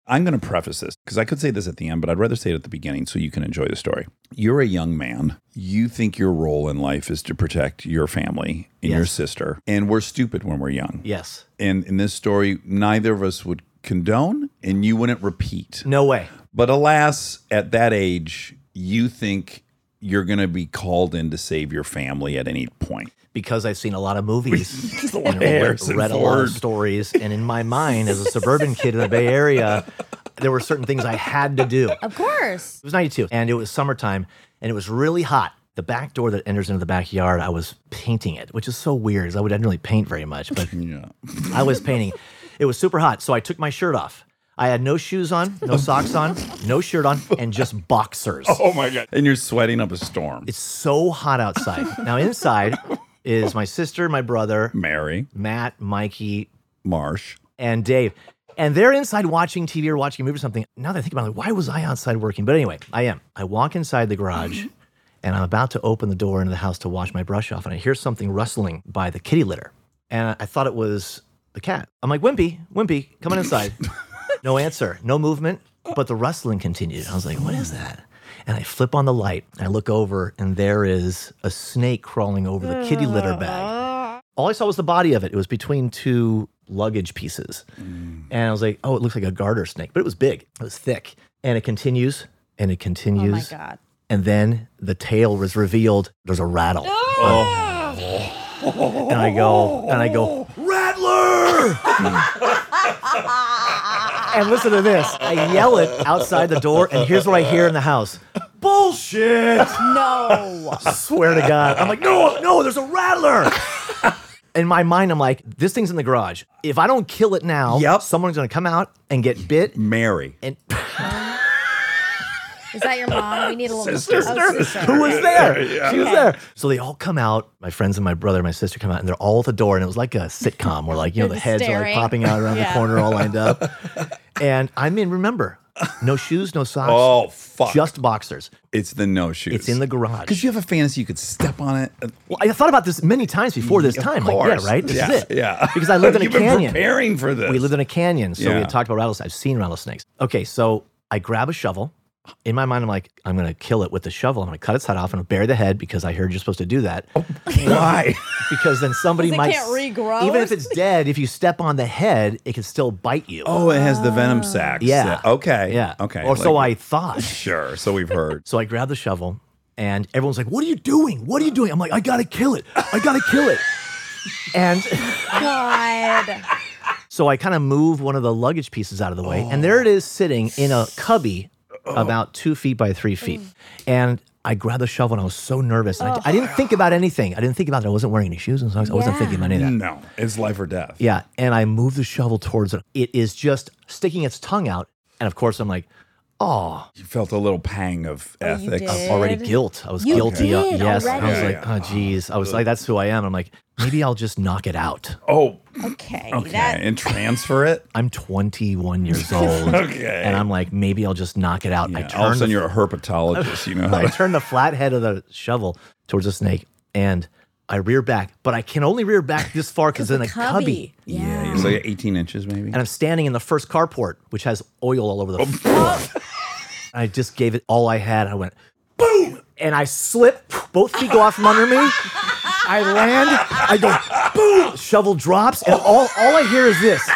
I'm going to preface this because I could say this at the end, but I'd rather say it at the beginning so you can enjoy the story. You're a young man. You think your role in life is to protect your family and your sister. And we're stupid when we're young. Yes. And in this story, neither of us would condone and you wouldn't repeat. No way. But alas, at that age, you think you're going to be called in to save your family at any point? Because I've seen a lot of movies and read, Harrison read a lot of stories, and in my mind, as a suburban kid in the Bay Area, there were certain things I had to do. Of course. It was 92 and it was summertime and it was really hot. The back door that enters into the backyard, I was painting it, which is so weird because I would- I didn't really paint very much, but Yeah. I was painting. It was super hot. So I took my shirt off. I had no shoes on, no socks on, no shirt on, and just boxers. Oh my God. And you're sweating up a storm. It's so hot outside. Now, inside is my sister, my brother, Mary, Matt, Mikey, Marsh. and Dave. And they're inside watching TV or watching a movie or something. Now that I think about it, why was I outside working? But anyway, I am. I walk inside the garage (clears throat) and I'm about to open the door into the house to wash my brush off. And I hear something rustling by the kitty litter. And I thought it was the cat. I'm like, Wimpy, Wimpy, come on inside. (laughs) no answer, no movement, but the rustling continued. I was like, what is that? And I flip on the light. And I look over, and there is a snake crawling over the kitty litter bag. All I saw was the body of it. It was between two luggage pieces. Mm. And I was like, oh, it looks like a garter snake, but it was big, it was thick. And it continues and it oh continues. Oh continues. my God. And then the tail was revealed. There's a rattle. Oh! And I go, and I go, Rattler! (laughs) and listen to this. I yell it outside the door, and here's what I hear in the house. Bullshit! No. Swear to God. I'm like, no, no, there's a rattler. In my mind, I'm like, this thing's in the garage. If I don't kill it now, Yep. someone's gonna come out and get bit. Mary. And (laughs) Is that your mom? We need a little Sister. Oh, sister. who was there? Yeah. She was there. So they all come out. My friends and my brother and my sister come out, and they're all at the door. And it was like a sitcom where, like, you know, the heads are like popping out around Yeah. the corner, all lined up. (laughs) And I'm in. remember, no shoes, no socks, Oh, fuck. just boxers. it's the no shoes. It's in the garage. Because you have a fantasy you could step on it. Well, I thought about this many times before this Of time. Like, yeah, right. This yeah, is it. Yeah. Because I lived in a (laughs) You've been canyon. preparing for this. We lived in a canyon, so we had talked about rattlesnakes. I've seen rattlesnakes. Okay, so I grab a shovel. In my mind, I'm like, I'm gonna kill it with the shovel. I'm gonna cut its head off and bury the head because I heard you're supposed to do that. Oh. (laughs) Why? Because then somebody it might, can't regrow even if it's dead, if you step on the head, it can still bite you. Oh, it has the venom ah. sacs. Yeah. Uh, okay. yeah. Okay. Or so I thought. (laughs) Sure. So we've heard. So I grabbed the shovel, and everyone's like, "What are you doing? What are you doing?" I'm like, "I gotta kill it. I gotta kill it." (laughs) And God. So I kind of move one of the luggage pieces out of the way, and there it is sitting in a (sighs) cubby Oh. about two feet by three feet. Mm. And I grabbed the shovel, and I was so nervous. And I, oh. I didn't think about anything. I didn't think about it. I wasn't wearing any shoes and socks. I wasn't thinking about any of that. No, it's life or death. Yeah. And I moved the shovel towards it. It is just sticking its tongue out. And of course, I'm like, oh, You felt a little pang of oh, you ethics. did. already guilt. I was You guilty. of- did yes. I was like, oh, geez. I was like, that's who I am. I'm like, maybe I'll just knock it out. Oh, Okay. okay. That, and transfer it. I'm 21 years (laughs) old. Okay. And I'm like, maybe I'll just knock it out. I Yeah, turn all of a the you're a herpetologist. You know how (laughs) I to turn the flat head of the shovel towards the snake and I rear back, but I can only rear back this far because in a cubby. Yeah, it's like 18 inches maybe. And I'm standing in the first carport, which has oil all over the oh. floor. I just gave it all I had. I went, boom! And I slip. Both feet go off from under me. I land. I go, boom! Shovel drops, and all, all I hear is this.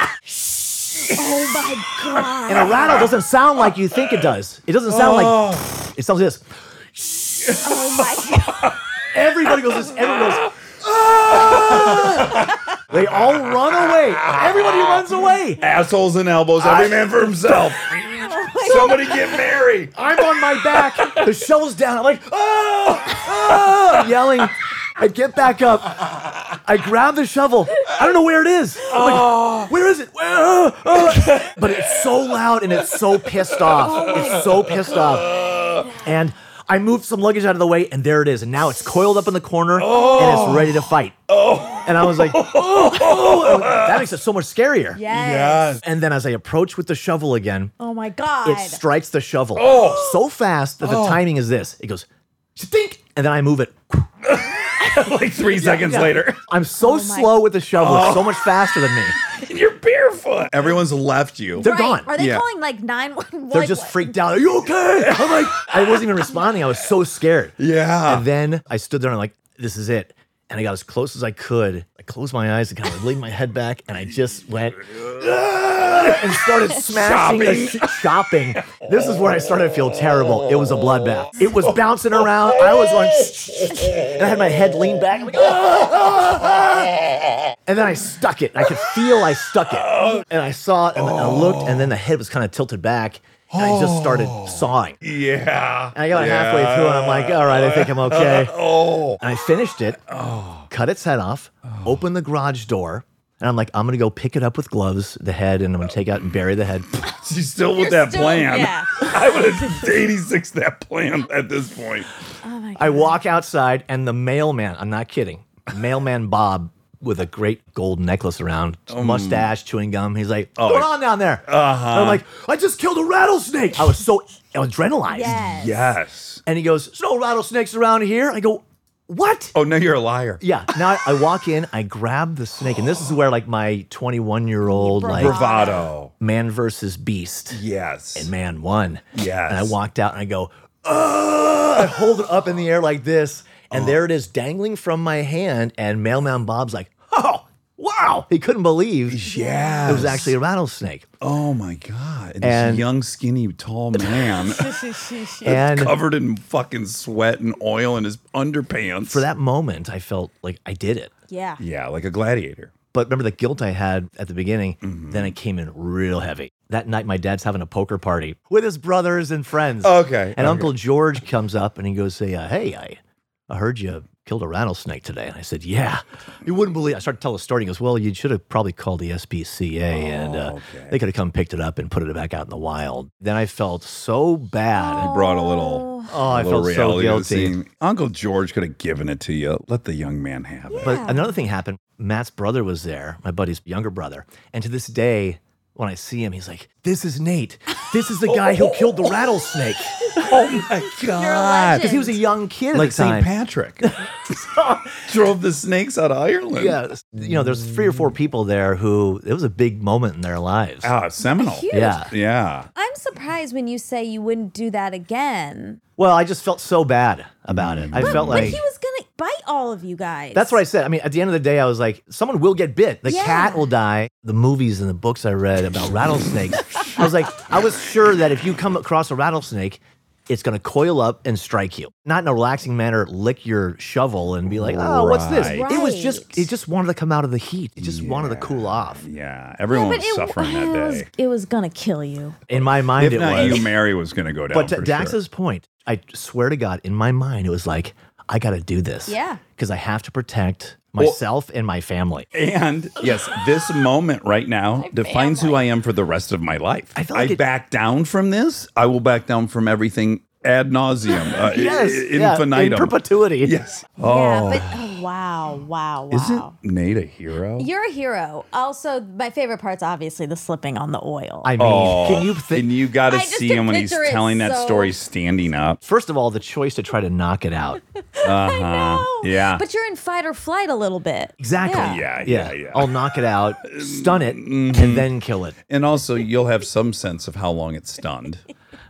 oh my God. And a rattle doesn't sound like you think it does. It doesn't sound like oh. it sounds like this. Oh my God. Everybody goes this. Everyone goes. "Ah!" They all run away. Everybody runs away. Assholes and elbows, every man for himself. (laughs) Somebody get Mary. I'm on my back. The shovel's down. I'm like, ah, ah, yelling. I get back up. I grab the shovel. I don't know where it is. I'm like, where is it? Ah, ah." But it's so loud and it's so pissed off. It's so pissed off. And I moved some luggage out of the way, and there it is. And now it's coiled up in the corner and it's oh. ready to fight. Oh. And I was like, (laughs) oh, oh. that makes it so much scarier. Yes. And then as I approach with the shovel again, Oh my God. it strikes the shovel Oh. so fast that the oh. timing is this. It goes, think, and then I move it. (laughs) like three seconds yeah. later. I'm so oh my- slow with the shovel, so much faster than me. And (laughs) you're barefoot. Everyone's left you. They're Right. gone. Are they Yeah. calling like 911? They're just freaked out. Are you okay? I'm like, I wasn't even responding. I was so scared. Yeah. And then I stood there and I'm like, this is it. And I got as close as I could. I closed my eyes and kind of laid my head back and I just went, "Ah!" and started (laughs) smashing the sh- shopping. This is where I started to feel terrible. It was a bloodbath. It was (laughs) bouncing around. I was going, and I had my head leaned back. I'm like, "Ah!" and then I stuck it. I could feel I stuck it, and I saw it, and I looked, and then the head was kind of tilted back. And I just started oh. sawing. Yeah. And I got halfway through, and I'm like, all right, I think I'm okay. (laughs) Oh. And I finished it, oh. cut its head off, oh. opened the garage door, and I'm like, I'm gonna go pick it up with gloves, the head, and I'm gonna take out and bury the head. (laughs) She's still with You're that still- plan. yeah. (laughs) I would have 86 that plan at this point. Oh my God. I walk outside, and the mailman, I'm not kidding, mailman Bob with a great gold necklace around, mustache, chewing gum. He's like, What's going on down there? Uh-huh. And I'm like, I just killed a rattlesnake. I was so I adrenalized. Yes. Yes. And he goes, There's no rattlesnakes around here. I go, What? Oh, no, you're a liar. Yeah. Now I, I walk in, I grab the snake, and this is where like my 21 year old like Bravado. man versus beast, Yes. and man won. Yes. And I walked out and I go, "Ugh!" I hold it up in the air like this, and there it is dangling from my hand. And Mailman Bob's like, "Oh, wow!" He couldn't believe Yes. it was actually a rattlesnake. Oh my god! And, And- this young, skinny, tall man (laughs) And (laughs) covered in fucking sweat and oil in his underpants. for that moment, I felt like I did it. Yeah. yeah, like a gladiator. But remember the guilt I had at the beginning, Mm-hmm. then it came in real heavy. That night, my dad's having a poker party with his brothers and friends. Okay, And okay. Uncle George comes up and he goes, say, uh, Hey, I, I heard you killed a rattlesnake today. And I said, Yeah. You wouldn't believe I started telling tell the story. He goes, Well, you should have probably called the SPCA and uh, Oh, okay. they could have come picked it up and put it back out in the wild. Then I felt so bad. Brought a little. Oh, I a little felt so guilty. Uncle George could have given it to you. Let the young man have it. But another thing happened. Matt's brother was there, my buddy's younger brother. And to this day, when I see him, he's like, This is Nate. This is the guy who killed the rattlesnake. (laughs) Oh my god! Because he was a young kid at Like the time. St. Patrick (laughs) (laughs) drove the snakes out of Ireland. Yeah. You know, there's three or four people there who it was a big moment in their lives. Ah, seminal. Huge. Yeah. Yeah. I'm surprised when you say you wouldn't do that again. Well, I just felt so bad about it. I felt but like he was gonna bite all of you guys. that's what I said. I mean, at the end of the day, I was like, someone will get bit. The Yeah. cat will die. The movies and the books I read about rattlesnakes, (laughs) I was like, I was sure that if you come across a rattlesnake, it's going to coil up and strike you. Not in a relaxing manner, lick your shovel and be like, oh, what's this? Right. It was just, Right. it just wanted to come out of the heat. It just wanted to cool off. Yeah. Everyone but was it, suffering it that was, day. it was gonna kill you. In my mind, If it not was. you, Mary was going to go down. But to for Dax's sure. point, I swear to God, in my mind, it was like, I got to do this. Yeah. Because I have to protect myself and my family. And yes, this moment right now (laughs) defines who I am for the rest of my life. I feel like it- back down from this. I will back down from everything ad nauseam, uh, (laughs) Yes. i- yeah, infinitum. In perpetuity. (laughs) yes. Yeah, Oh, but oh, wow, wow, wow. isn't Nate a hero? You're a hero. Also, my favorite part's obviously the slipping on the oil. I mean, Oh, can you think? and you got to see him when he's picture it telling that so- story standing up. First of all, the choice to try to knock it out. (laughs) Uh-huh. Yeah. But you're in fight or flight a little bit. Exactly. Yeah. yeah, yeah, yeah. I'll knock it out, stun it, Mm-hmm. and then kill it. and also, you'll have some sense of how long it's stunned.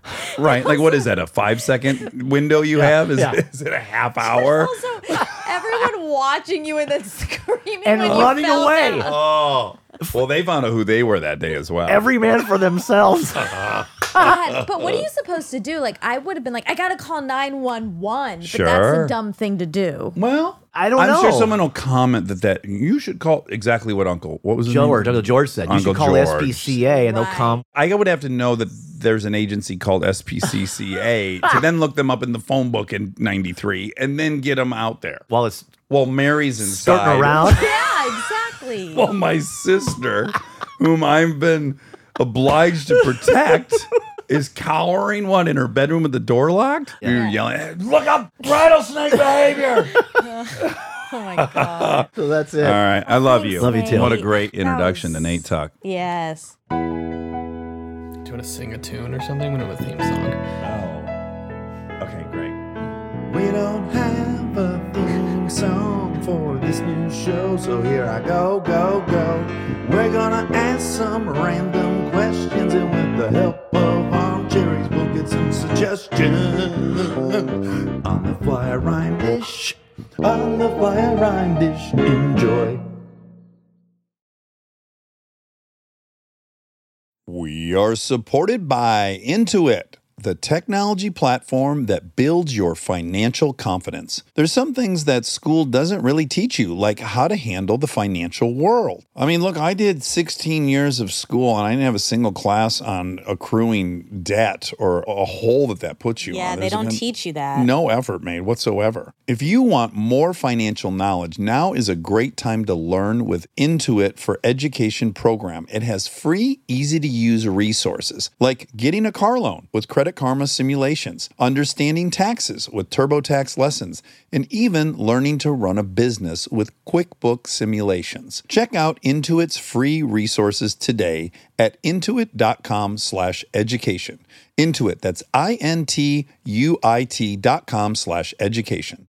(laughs) Right. Like, what is that? A five second window you have? Is, yeah. is it a half hour? (laughs) Also, everyone watching you and then screaming And when you running fell away. down. Oh. Well, they found out who they were that day as well. Every man for themselves. (laughs) God, but what are you supposed to do? Like, I would have been like, I gotta call nine one one. But that's Sure. a dumb thing to do. well, I don't know. I'm know. sure someone will comment that that you should call exactly what Uncle. What was his name? George, Uncle George said, you Uncle should call George. SPCA and they'll Right. come. I would have to know that there's an agency called SPCCA (laughs) to then look them up in the phone book in '93 and then get them out there. While it's Well, Mary's inside. skirting around. (laughs) Yeah, exactly. (laughs) Well, my sister, whom I've been obliged to protect, is cowering one in her bedroom with the door locked. You're yelling, "Hey, "Look up rattlesnake behavior!" (laughs) oh my god. so that's it. All right, I love you. Love you too. What a great That introduction to Nate Tuck. Yes. Do you want to sing a tune or something? We don't have a theme song. Oh, okay, great. We don't have a theme song for this new show, so here I go, go, go. We're gonna ask some random questions, and with the help of armchairs, we'll get some suggestions (laughs) on the fly rhyme dish. On the fly rhyme dish, enjoy. We are supported by Intuit, the technology platform that builds your financial confidence. There's some things that school doesn't really teach you, like how to handle the financial world. I mean, look, I did 16 years of school and I didn't have a single class on accruing debt or a hole that that puts you Yeah, on. they don't been teach you that. No effort made whatsoever. If you want more financial knowledge, now is a great time to learn with Intuit for Education program. It has free, easy to use resources like getting a car loan with Credit Karma simulations, understanding taxes with TurboTax lessons, and even learning to run a business with QuickBooks simulations. Check out Intuit's free resources today at intuit.com/education. Intuit, that's I N T U I T dot com slash education.